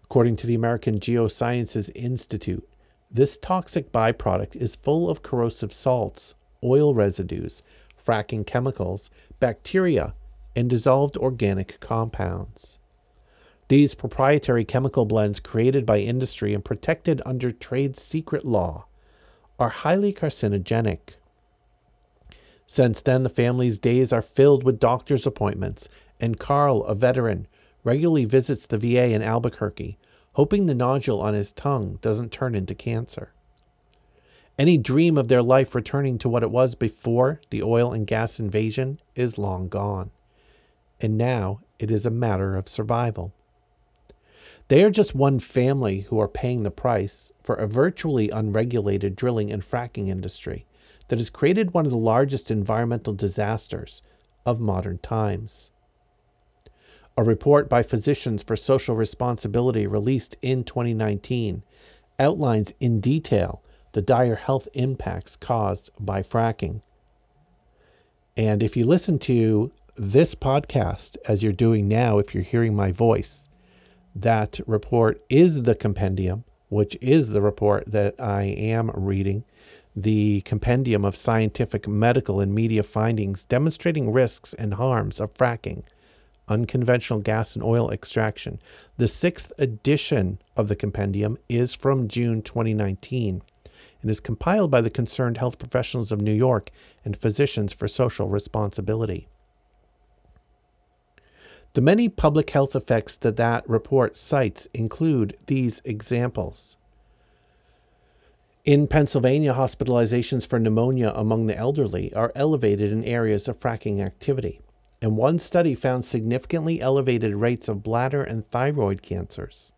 S2: according to the American Geosciences Institute, this toxic byproduct is full of corrosive salts, oil residues, fracking chemicals, bacteria, and dissolved organic compounds. These proprietary chemical blends created by industry and protected under trade secret law are highly carcinogenic. Since then, the family's days are filled with doctor's appointments, and Carl, a veteran, regularly visits the VA in Albuquerque, hoping the nodule on his tongue doesn't turn into cancer. Any dream of their life returning to what it was before the oil and gas invasion is long gone, and now it is a matter of survival. They are just one family who are paying the price for a virtually unregulated drilling and fracking industry that has created one of the largest environmental disasters of modern times. A report by Physicians for Social Responsibility released in 2019 outlines in detail the dire health impacts caused by fracking. And if you listen to this podcast as you're doing now, if you're hearing my voice, that report is the compendium, which is the report that I am reading, the compendium of scientific, medical, and media findings demonstrating risks and harms of fracking unconventional gas and oil extraction. The sixth edition of the compendium is from June 2019 and is compiled by the concerned health professionals of New York and Physicians for Social Responsibility. The many public health effects that that report cites include these examples. In Pennsylvania, hospitalizations for pneumonia among the elderly are elevated in areas of fracking activity and one study found significantly elevated rates of bladder and thyroid cancers.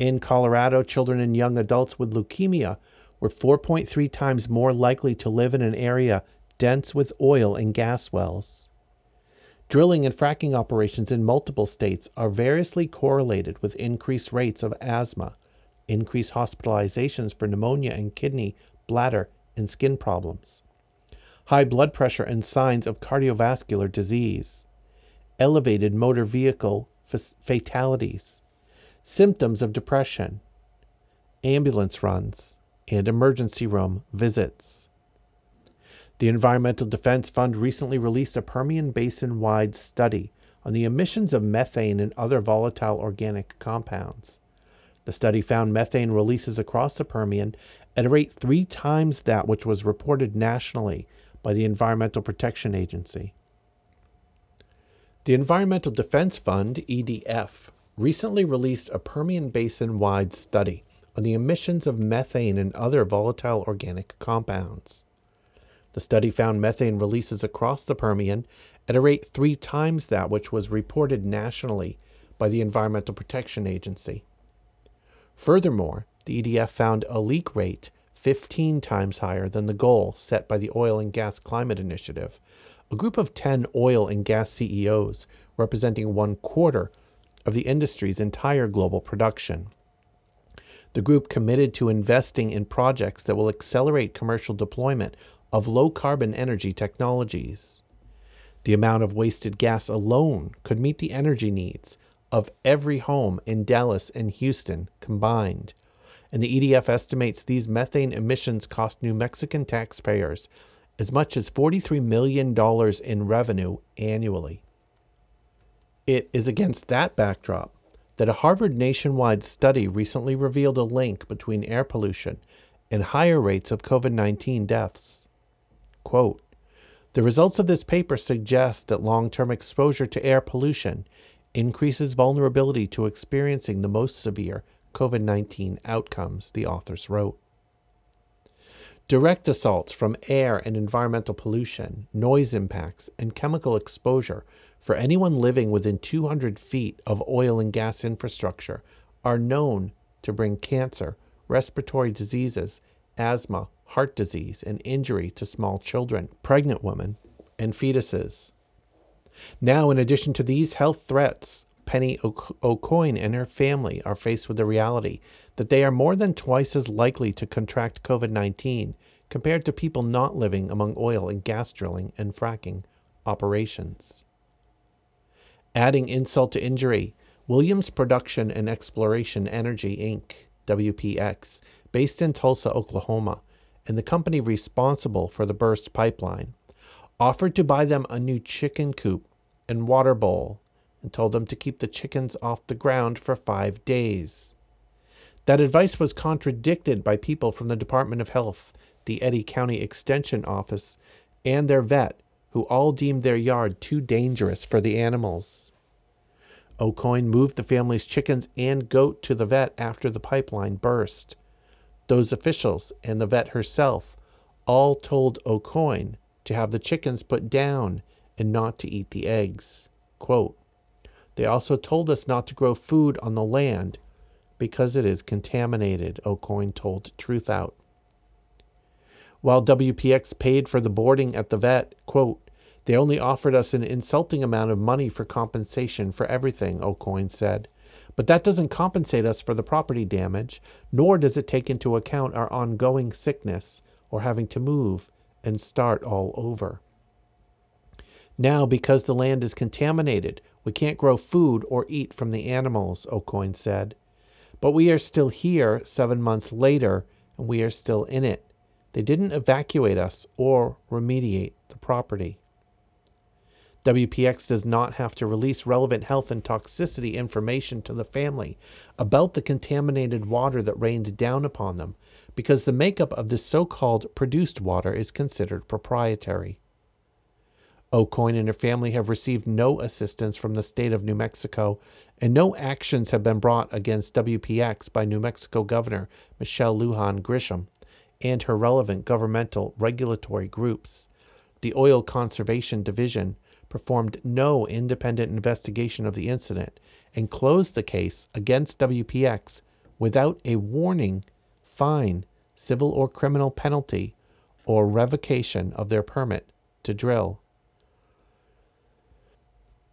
S2: In Colorado, children and young adults with leukemia were 4.3 times more likely to live in an area dense with oil and gas wells. Drilling and fracking operations in multiple states are variously correlated with increased rates of asthma, increased hospitalizations for pneumonia and kidney, bladder, and skin problems high blood pressure and signs of cardiovascular disease, elevated motor vehicle fatalities, symptoms of depression, ambulance runs, and emergency room visits. The Environmental Defense Fund recently released a Permian Basin wide study on the emissions of methane and other volatile organic compounds. The study found methane releases across the Permian at a rate three times that which was reported nationally by the Environmental Protection Agency. The Environmental Defense Fund, EDF, recently released a Permian Basin wide study on the emissions of methane and other volatile organic compounds. The study found methane releases across the Permian at a rate three times that which was reported nationally by the Environmental Protection Agency. Furthermore, the EDF found a leak rate 15 times higher than the goal set by the Oil and Gas Climate Initiative, a group of 10 oil and gas CEOs representing one quarter of the industry's entire global production. The group committed to investing in projects that will accelerate commercial deployment of low carbon energy technologies. The amount of wasted gas alone could meet the energy needs of every home in Dallas and Houston combined. And the EDF estimates these methane emissions cost New Mexican taxpayers as much as $43 million in revenue annually. It is against that backdrop that a Harvard nationwide study recently revealed a link between air pollution and higher rates of COVID 19 deaths. Quote The results of this paper suggest that long term exposure to air pollution increases vulnerability to experiencing the most severe COVID 19 outcomes, the authors wrote. Direct assaults from air and environmental pollution, noise impacts, and chemical exposure for anyone living within 200 feet of oil and gas infrastructure are known to bring cancer, respiratory diseases, asthma, heart disease, and injury to small children, pregnant women, and fetuses. Now, in addition to these health threats, Penny Aucoin and her family are faced with the reality that they are more than twice as likely to contract COVID 19 compared to people not living among oil and gas drilling and fracking operations. Adding insult to injury, Williams Production and Exploration Energy Inc., WPX, based in Tulsa, Oklahoma, and the company responsible for the burst pipeline, offered to buy them a new chicken coop and water bowl and told them to keep the chickens off the ground for five days. That advice was contradicted by people from the Department of Health, the Eddy County Extension Office, and their vet, who all deemed their yard too dangerous for the animals. Aucoin moved the family's chickens and goat to the vet after the pipeline burst. Those officials and the vet herself all told Aucoin to have the chickens put down and not to eat the eggs. Quote, they also told us not to grow food on the land because it is contaminated, Aucoin told Truthout. While WPX paid for the boarding at the vet, quote, they only offered us an insulting amount of money for compensation for everything, Aucoin said. But that doesn't compensate us for the property damage, nor does it take into account our ongoing sickness or having to move and start all over. Now, because the land is contaminated, we can't grow food or eat from the animals, Aucoin said. But we are still here seven months later, and we are still in it. They didn't evacuate us or remediate the property. WPX does not have to release relevant health and toxicity information to the family about the contaminated water that rained down upon them because the makeup of this so called produced water is considered proprietary. Aucoin and her family have received no assistance from the state of New Mexico, and no actions have been brought against WPX by New Mexico Governor Michelle Lujan Grisham and her relevant governmental regulatory groups. The Oil Conservation Division performed no independent investigation of the incident and closed the case against WPX without a warning, fine, civil or criminal penalty, or revocation of their permit to drill.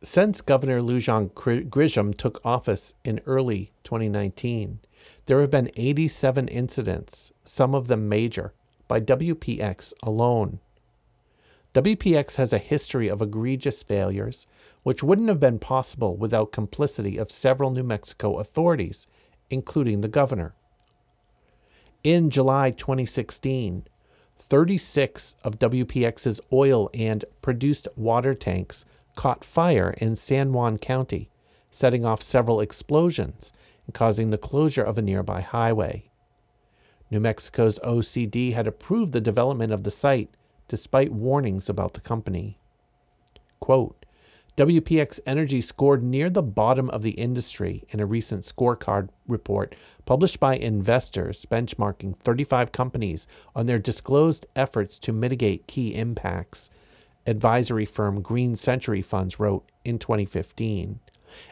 S2: Since Governor Lujan Grisham took office in early 2019, there have been 87 incidents, some of them major, by WPX alone. WPX has a history of egregious failures, which wouldn't have been possible without complicity of several New Mexico authorities, including the governor. In July 2016, 36 of WPX's oil and produced water tanks caught fire in San Juan County, setting off several explosions and causing the closure of a nearby highway. New Mexico's OCD had approved the development of the site despite warnings about the company. Quote, WPX Energy scored near the bottom of the industry in a recent scorecard report published by investors benchmarking 35 companies on their disclosed efforts to mitigate key impacts, advisory firm Green Century Funds wrote in 2015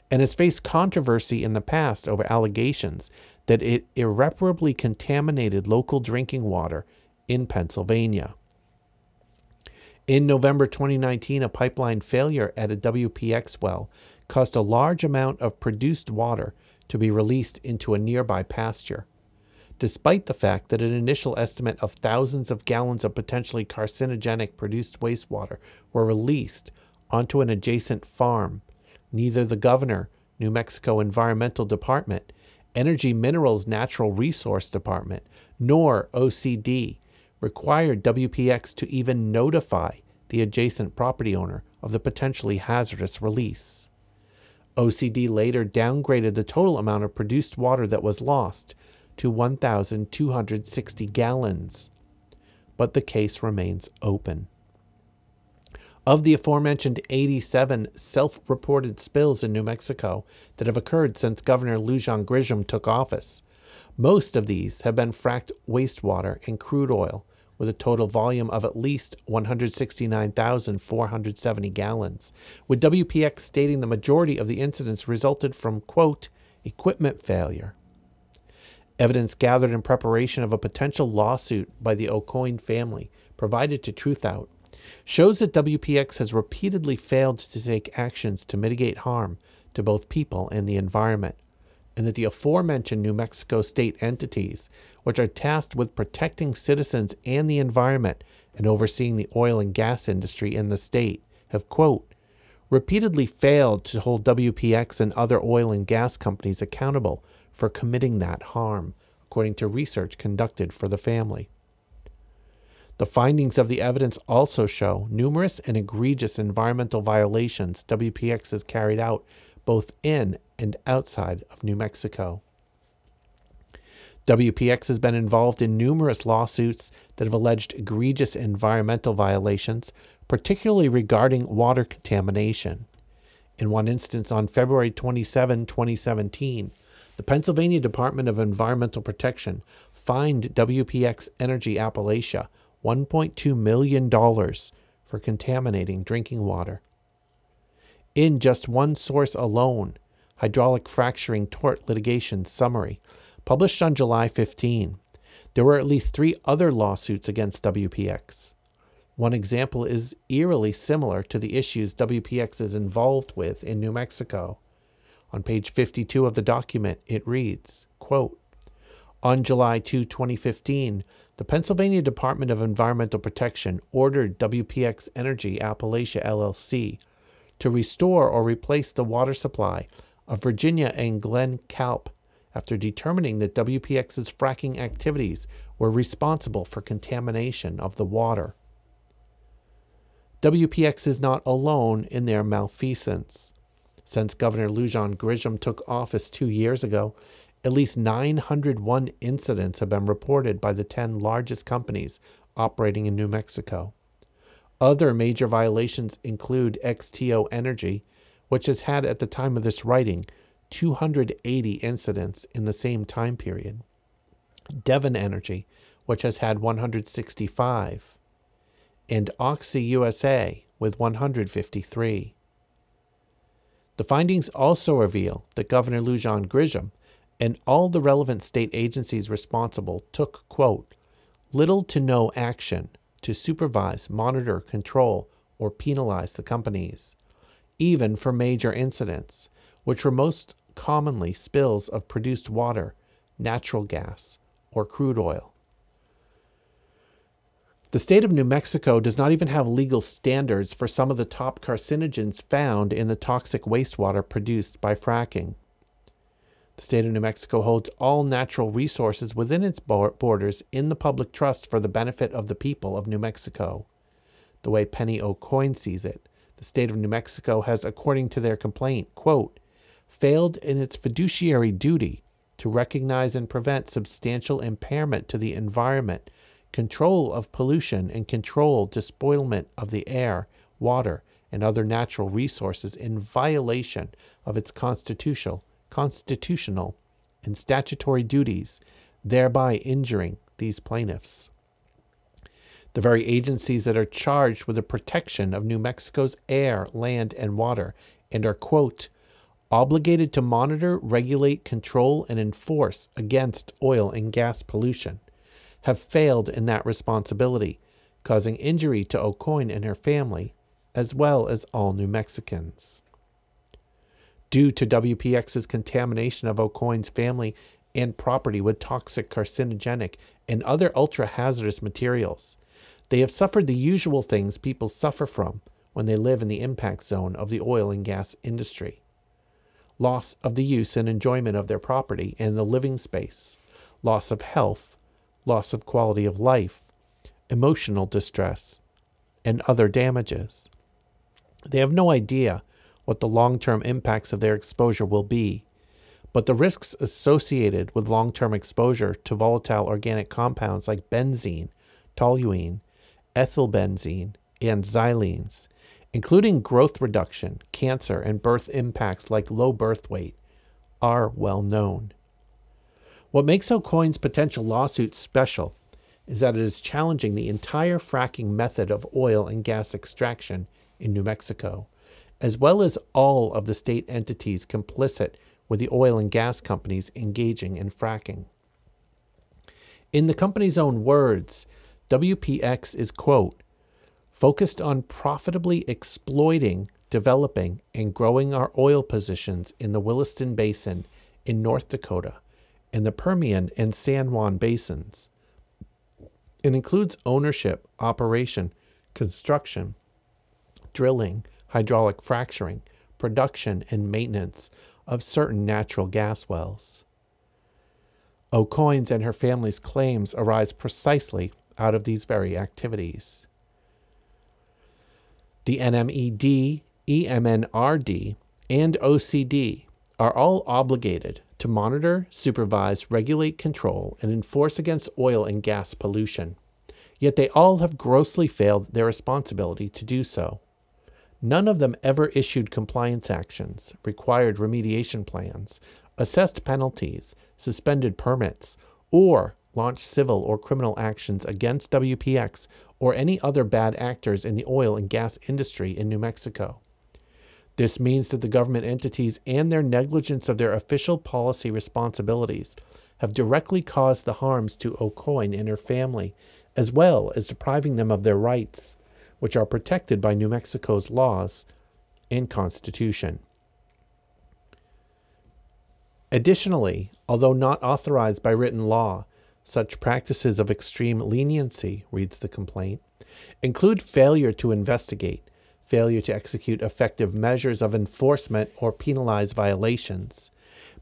S2: and has faced controversy in the past over allegations that it irreparably contaminated local drinking water in Pennsylvania. In November 2019, a pipeline failure at a WPX well caused a large amount of produced water to be released into a nearby pasture. Despite the fact that an initial estimate of thousands of gallons of potentially carcinogenic produced wastewater were released, onto an adjacent farm. Neither the governor, New Mexico Environmental Department, Energy Minerals Natural Resource Department, nor OCD required WPX to even notify the adjacent property owner of the potentially hazardous release. OCD later downgraded the total amount of produced water that was lost to 1,260 gallons, but the case remains open. Of the aforementioned 87 self reported spills in New Mexico that have occurred since Governor Lujan Grisham took office, most of these have been fracked wastewater and crude oil with a total volume of at least 169,470 gallons, with WPX stating the majority of the incidents resulted from, quote, equipment failure. Evidence gathered in preparation of a potential lawsuit by the Aucoin family provided to Truthout shows that WPX has repeatedly failed to take actions to mitigate harm to both people and the environment, and that the aforementioned New Mexico state entities, which are tasked with protecting citizens and the environment and overseeing the oil and gas industry in the state, have, quote, repeatedly failed to hold WPX and other oil and gas companies accountable for committing that harm, according to research conducted for the family. The findings of the evidence also show numerous and egregious environmental violations WPX has carried out both in and outside of New Mexico. WPX has been involved in numerous lawsuits that have alleged egregious environmental violations, particularly regarding water contamination. In one instance, on February 27, 2017, the Pennsylvania Department of Environmental Protection fined WPX Energy Appalachia $1.2 million for contaminating drinking water. In just one source alone, Hydraulic Fracturing Tort Litigation Summary, published on July 15, there were at least three other lawsuits against WPX. One example is eerily similar to the issues WPX is involved with in New Mexico. On page 52 of the document, it reads, quote, on July 2, 2015, the Pennsylvania Department of Environmental Protection ordered WPX Energy Appalachia LLC to restore or replace the water supply of Virginia and Glen Calp after determining that WPX's fracking activities were responsible for contamination of the water. WPX is not alone in their malfeasance. Since Governor Lujan Grisham took office two years ago, at least 901 incidents have been reported by the 10 largest companies operating in New Mexico. Other major violations include XTO Energy, which has had at the time of this writing 280 incidents in the same time period, Devon Energy, which has had 165, and Oxy USA with 153. The findings also reveal that Governor Lujan Grisham and all the relevant state agencies responsible took, quote, little to no action to supervise, monitor, control, or penalize the companies, even for major incidents, which were most commonly spills of produced water, natural gas, or crude oil. The state of New Mexico does not even have legal standards for some of the top carcinogens found in the toxic wastewater produced by fracking. The state of New Mexico holds all natural resources within its borders in the public trust for the benefit of the people of New Mexico. The way Penny Aucoin sees it, the state of New Mexico has, according to their complaint, quote, failed in its fiduciary duty to recognize and prevent substantial impairment to the environment, control of pollution, and control despoilment of the air, water, and other natural resources in violation of its constitutional constitutional, and statutory duties, thereby injuring these plaintiffs. The very agencies that are charged with the protection of New Mexico's air, land, and water and are, quote, obligated to monitor, regulate, control, and enforce against oil and gas pollution, have failed in that responsibility, causing injury to Aucoin and her family, as well as all New Mexicans due to WPX's contamination of Aucoin's family and property with toxic carcinogenic and other ultra hazardous materials. They have suffered the usual things people suffer from when they live in the impact zone of the oil and gas industry. Loss of the use and enjoyment of their property and the living space, loss of health, loss of quality of life, emotional distress, and other damages. They have no idea what the long term impacts of their exposure will be, but the risks associated with long term exposure to volatile organic compounds like benzene, toluene, ethylbenzene, and xylenes, including growth reduction, cancer, and birth impacts like low birth weight, are well known. What makes Aucoin's potential lawsuit special is that it is challenging the entire fracking method of oil and gas extraction in New Mexico, as well as all of the state entities complicit with the oil and gas companies engaging in fracking. In the company's own words, WPX is, quote, focused on profitably exploiting, developing, and growing our oil positions in the Williston Basin in North Dakota and the Permian and San Juan basins. It includes ownership, operation, construction, drilling, hydraulic fracturing, production, and maintenance of certain natural gas wells. Aucoin's and her family's claims arise precisely out of these very activities. The NMED, EMNRD, and OCD are all obligated to monitor, supervise, regulate, control, and enforce against oil and gas pollution. Yet they all have grossly failed their responsibility to do so. None of them ever issued compliance actions, required remediation plans, assessed penalties, suspended permits, or launched civil or criminal actions against WPX or any other bad actors in the oil and gas industry in New Mexico. This means that the government entities and their negligence of their official policy responsibilities have directly caused the harms to Aucoin and her family, as well as depriving them of their rights, which are protected by New Mexico's laws and Constitution. Additionally, although not authorized by written law, such practices of extreme leniency, reads the complaint, include failure to investigate, failure to execute effective measures of enforcement or penalize violations,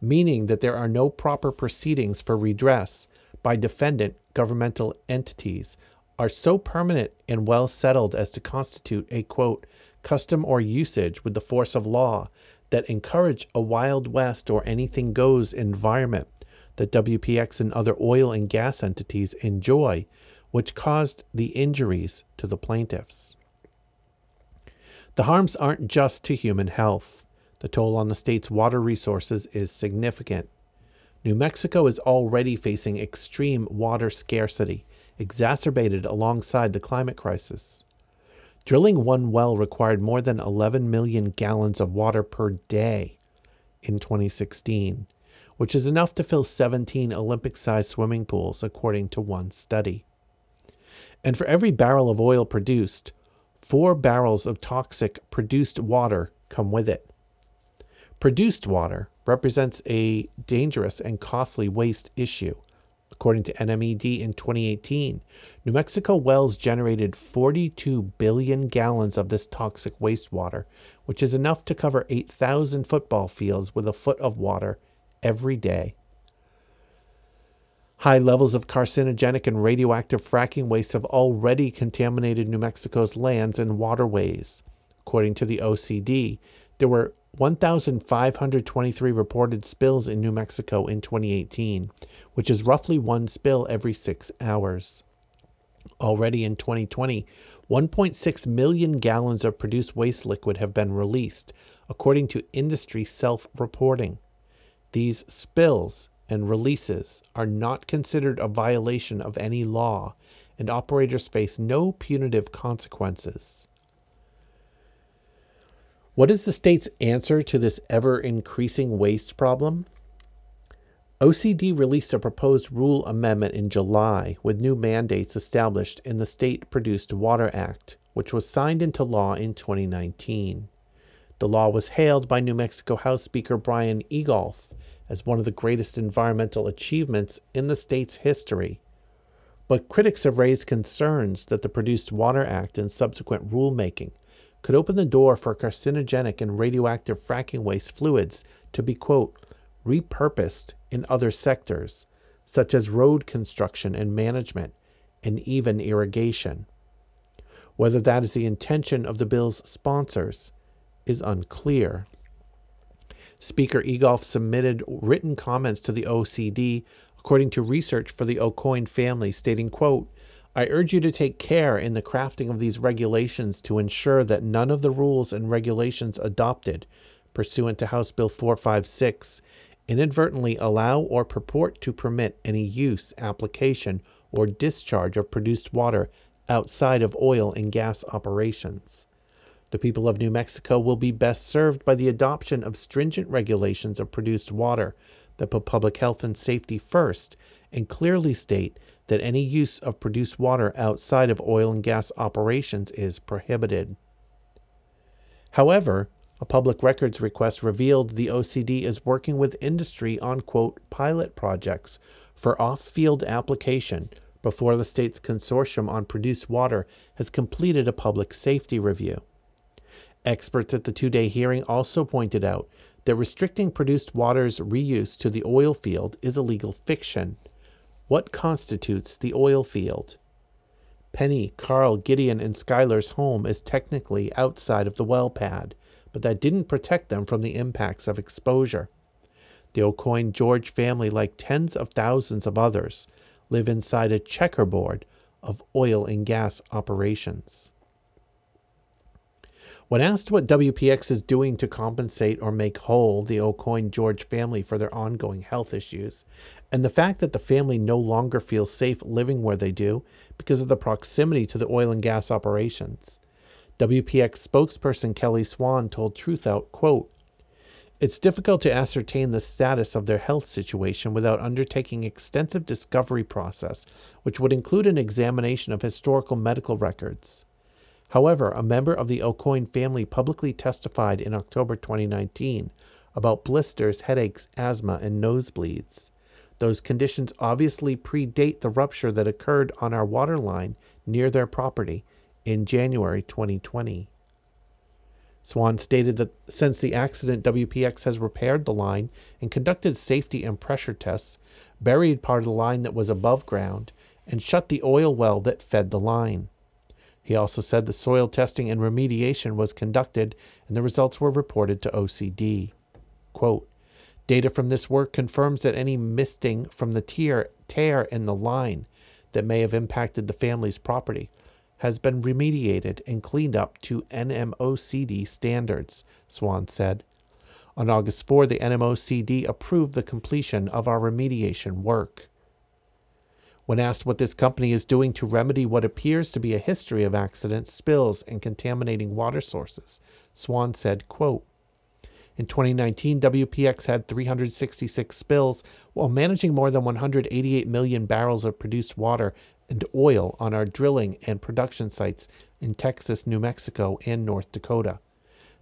S2: meaning that there are no proper proceedings for redress by defendant governmental entities, are so permanent and well settled as to constitute a quote, custom or usage with the force of law that encourage a Wild West or anything goes environment that WPX and other oil and gas entities enjoy, which caused the injuries to the plaintiffs. The harms aren't just to human health. The toll on the state's water resources is significant. New Mexico is already facing extreme water scarcity, exacerbated alongside the climate crisis. Drilling one well required more than 11 million gallons of water per day in 2016, which is enough to fill 17 Olympic sized swimming pools, according to one study. And for every barrel of oil produced, four barrels of toxic produced water come with it. Produced water represents a dangerous and costly waste issue. According to NMED in 2018, New Mexico wells generated 42 billion gallons of this toxic wastewater, which is enough to cover 8,000 football fields with a foot of water every day. High levels of carcinogenic and radioactive fracking waste have already contaminated New Mexico's lands and waterways. According to the OCD, there were 1,523 reported spills in New Mexico in 2018, which is roughly one spill every six hours. Already in 2020, 1.6 million gallons of produced waste liquid have been released, according to industry self reporting. These spills and releases are not considered a violation of any law, and operators face no punitive consequences. What is the state's answer to this ever increasing waste problem? OCD released a proposed rule amendment in July with new mandates established in the State Produced Water Act, which was signed into law in 2019. The law was hailed by New Mexico House Speaker Brian Egolf as one of the greatest environmental achievements in the state's history. But critics have raised concerns that the Produced Water Act and subsequent rulemaking could open the door for carcinogenic and radioactive fracking waste fluids to be, quote, repurposed in other sectors, such as road construction and management, and even irrigation. Whether that is the intention of the bill's sponsors is unclear. Speaker Egolf submitted written comments to the OCD according to research for the Aucoin family stating, quote, I urge you to take care in the crafting of these regulations to ensure that none of the rules and regulations adopted pursuant to House Bill 456 inadvertently allow or purport to permit any use, application, or discharge of produced water outside of oil and gas operations. The people of New Mexico will be best served by the adoption of stringent regulations of produced water that put public health and safety first and clearly state that any use of produced water outside of oil and gas operations is prohibited. However, a public records request revealed the OCD is working with industry on, quote, pilot projects for off field application before the state's consortium on produced water has completed a public safety review. Experts at the two day hearing also pointed out that restricting produced water's reuse to the oil field is a legal fiction. What constitutes the oil field? Penny, Carl, Gideon, and Skylar's home is technically outside of the well pad but that didn't protect them from the impacts of exposure. The Aucoin George family, like tens of thousands of others, live inside a checkerboard of oil and gas operations. When asked what WPX is doing to compensate or make whole the Aucoin George family for their ongoing health issues, and the fact that the family no longer feels safe living where they do because of the proximity to the oil and gas operations, WPX spokesperson Kelly Swan told Truthout, quote, It's difficult to ascertain the status of their health situation without undertaking extensive discovery process, which would include an examination of historical medical records. However, a member of the Aucoin family publicly testified in October 2019 about blisters, headaches, asthma, and nosebleeds. Those conditions obviously predate the rupture that occurred on our water line near their property in January 2020. Swan stated that since the accident, WPX has repaired the line and conducted safety and pressure tests, buried part of the line that was above ground, and shut the oil well that fed the line. He also said the soil testing and remediation was conducted and the results were reported to OCD. Quote, Data from this work confirms that any misting from the tear, tear in the line that may have impacted the family's property has been remediated and cleaned up to NMOCD standards, Swan said. On August 4, the NMOCD approved the completion of our remediation work. When asked what this company is doing to remedy what appears to be a history of accidents, spills, and contaminating water sources, Swan said, quote, in 2019, WPX had 366 spills while managing more than 188 million barrels of produced water and oil on our drilling and production sites in Texas, New Mexico, and North Dakota.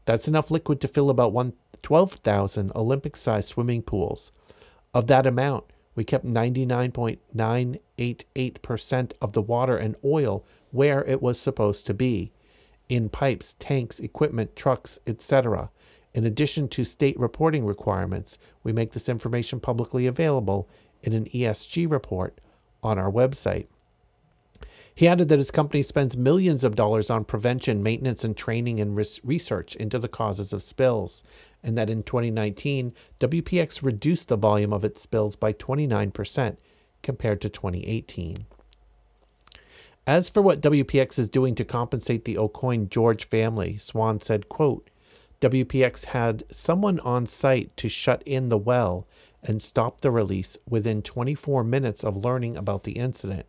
S2: That's enough liquid to fill about 12,000 Olympic sized swimming pools. Of that amount, we kept 99.988% of the water and oil where it was supposed to be in pipes, tanks, equipment, trucks, etc. In addition to state reporting requirements, we make this information publicly available in an ESG report on our website. He added that his company spends millions of dollars on prevention, maintenance, and training and research into the causes of spills, and that in 2019, WPX reduced the volume of its spills by 29% compared to 2018. As for what WPX is doing to compensate the Aucoin George family, Swan said, quote, WPX had someone on site to shut in the well and stop the release within 24 minutes of learning about the incident.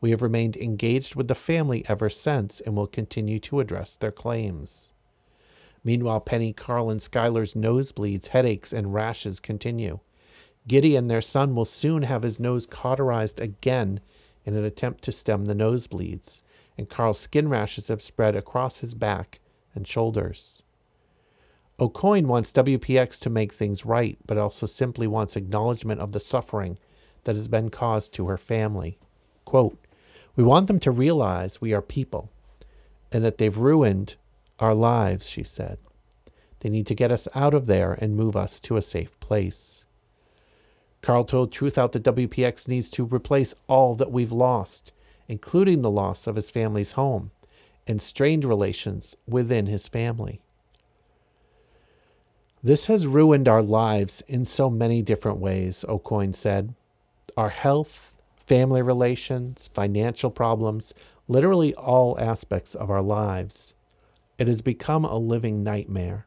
S2: We have remained engaged with the family ever since and will continue to address their claims. Meanwhile, Penny, Carl, and Skylar's nosebleeds, headaches, and rashes continue. Gideon, their son, will soon have his nose cauterized again in an attempt to stem the nosebleeds, and Carl's skin rashes have spread across his back and shoulders. Aucoin wants WPX to make things right, but also simply wants acknowledgement of the suffering that has been caused to her family. Quote, we want them to realize we are people and that they've ruined our lives, she said. They need to get us out of there and move us to a safe place. Carl told Truth Out that WPX needs to replace all that we've lost, including the loss of his family's home and strained relations within his family. This has ruined our lives in so many different ways, Aucoin said. Our health, family relations, financial problems, literally all aspects of our lives. It has become a living nightmare.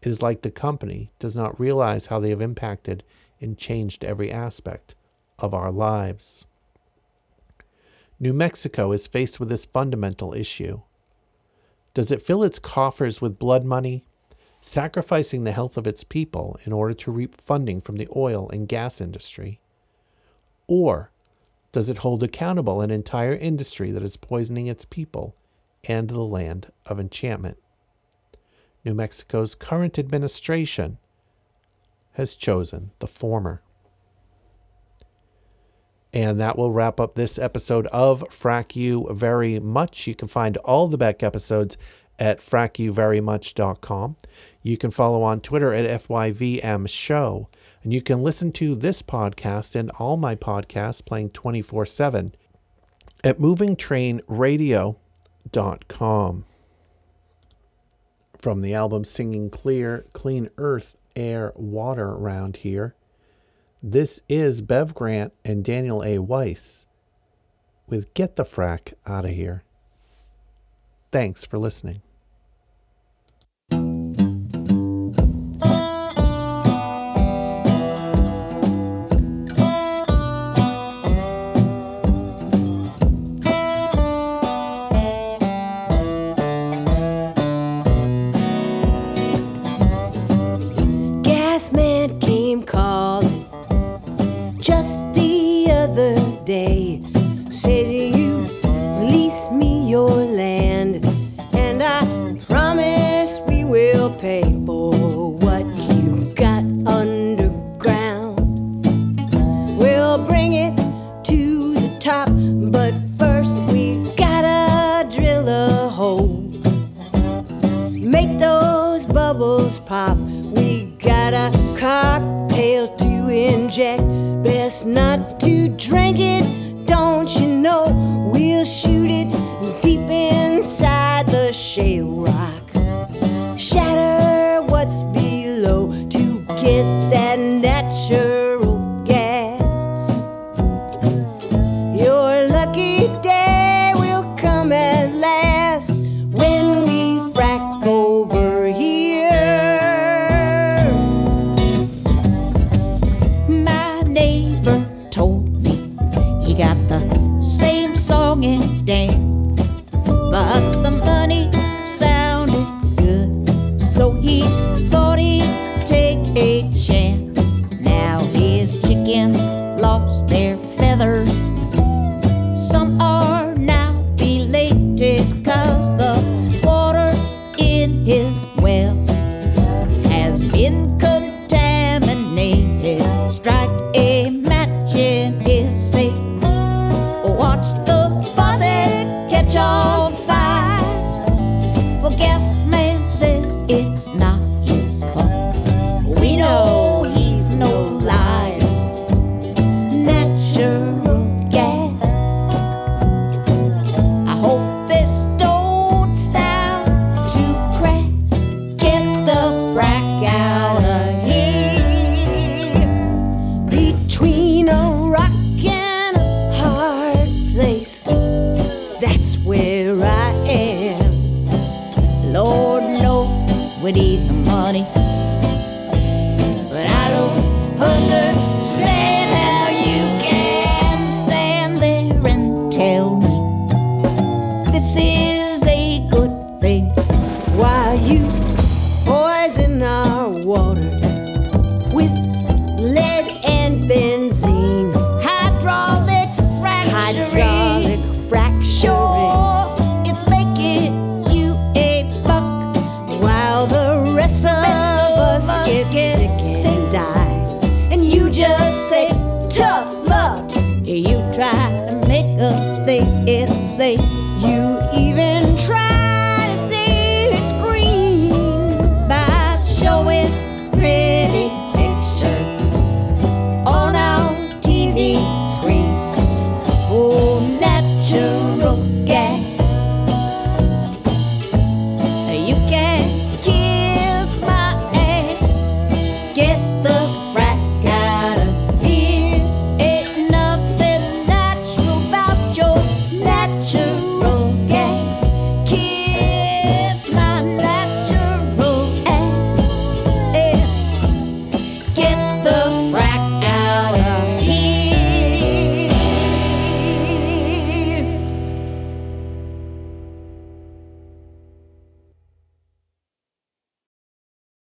S2: It is like the company does not realize how they have impacted and changed every aspect of our lives. New Mexico is faced with this fundamental issue. Does it fill its coffers with blood money, sacrificing the health of its people in order to reap funding from the oil and gas industry? Or does it hold accountable an entire industry that is poisoning its people and the land of enchantment. New Mexico's current administration has chosen the former. And that will wrap up this episode of Frack You Very Much. You can find all the back episodes at frackyouverymuch.com. You can follow on Twitter at FYVM Show. And you can listen to this podcast and all my podcasts playing 24 7 at movingtrainradio.com com. From the album Singing Clear, Clean Earth, Air, Water around here, this is Bev Grant and Daniel A. Weiss with Get the Frack Out of Here. Thanks for listening.
S3: Say got a cocktail to say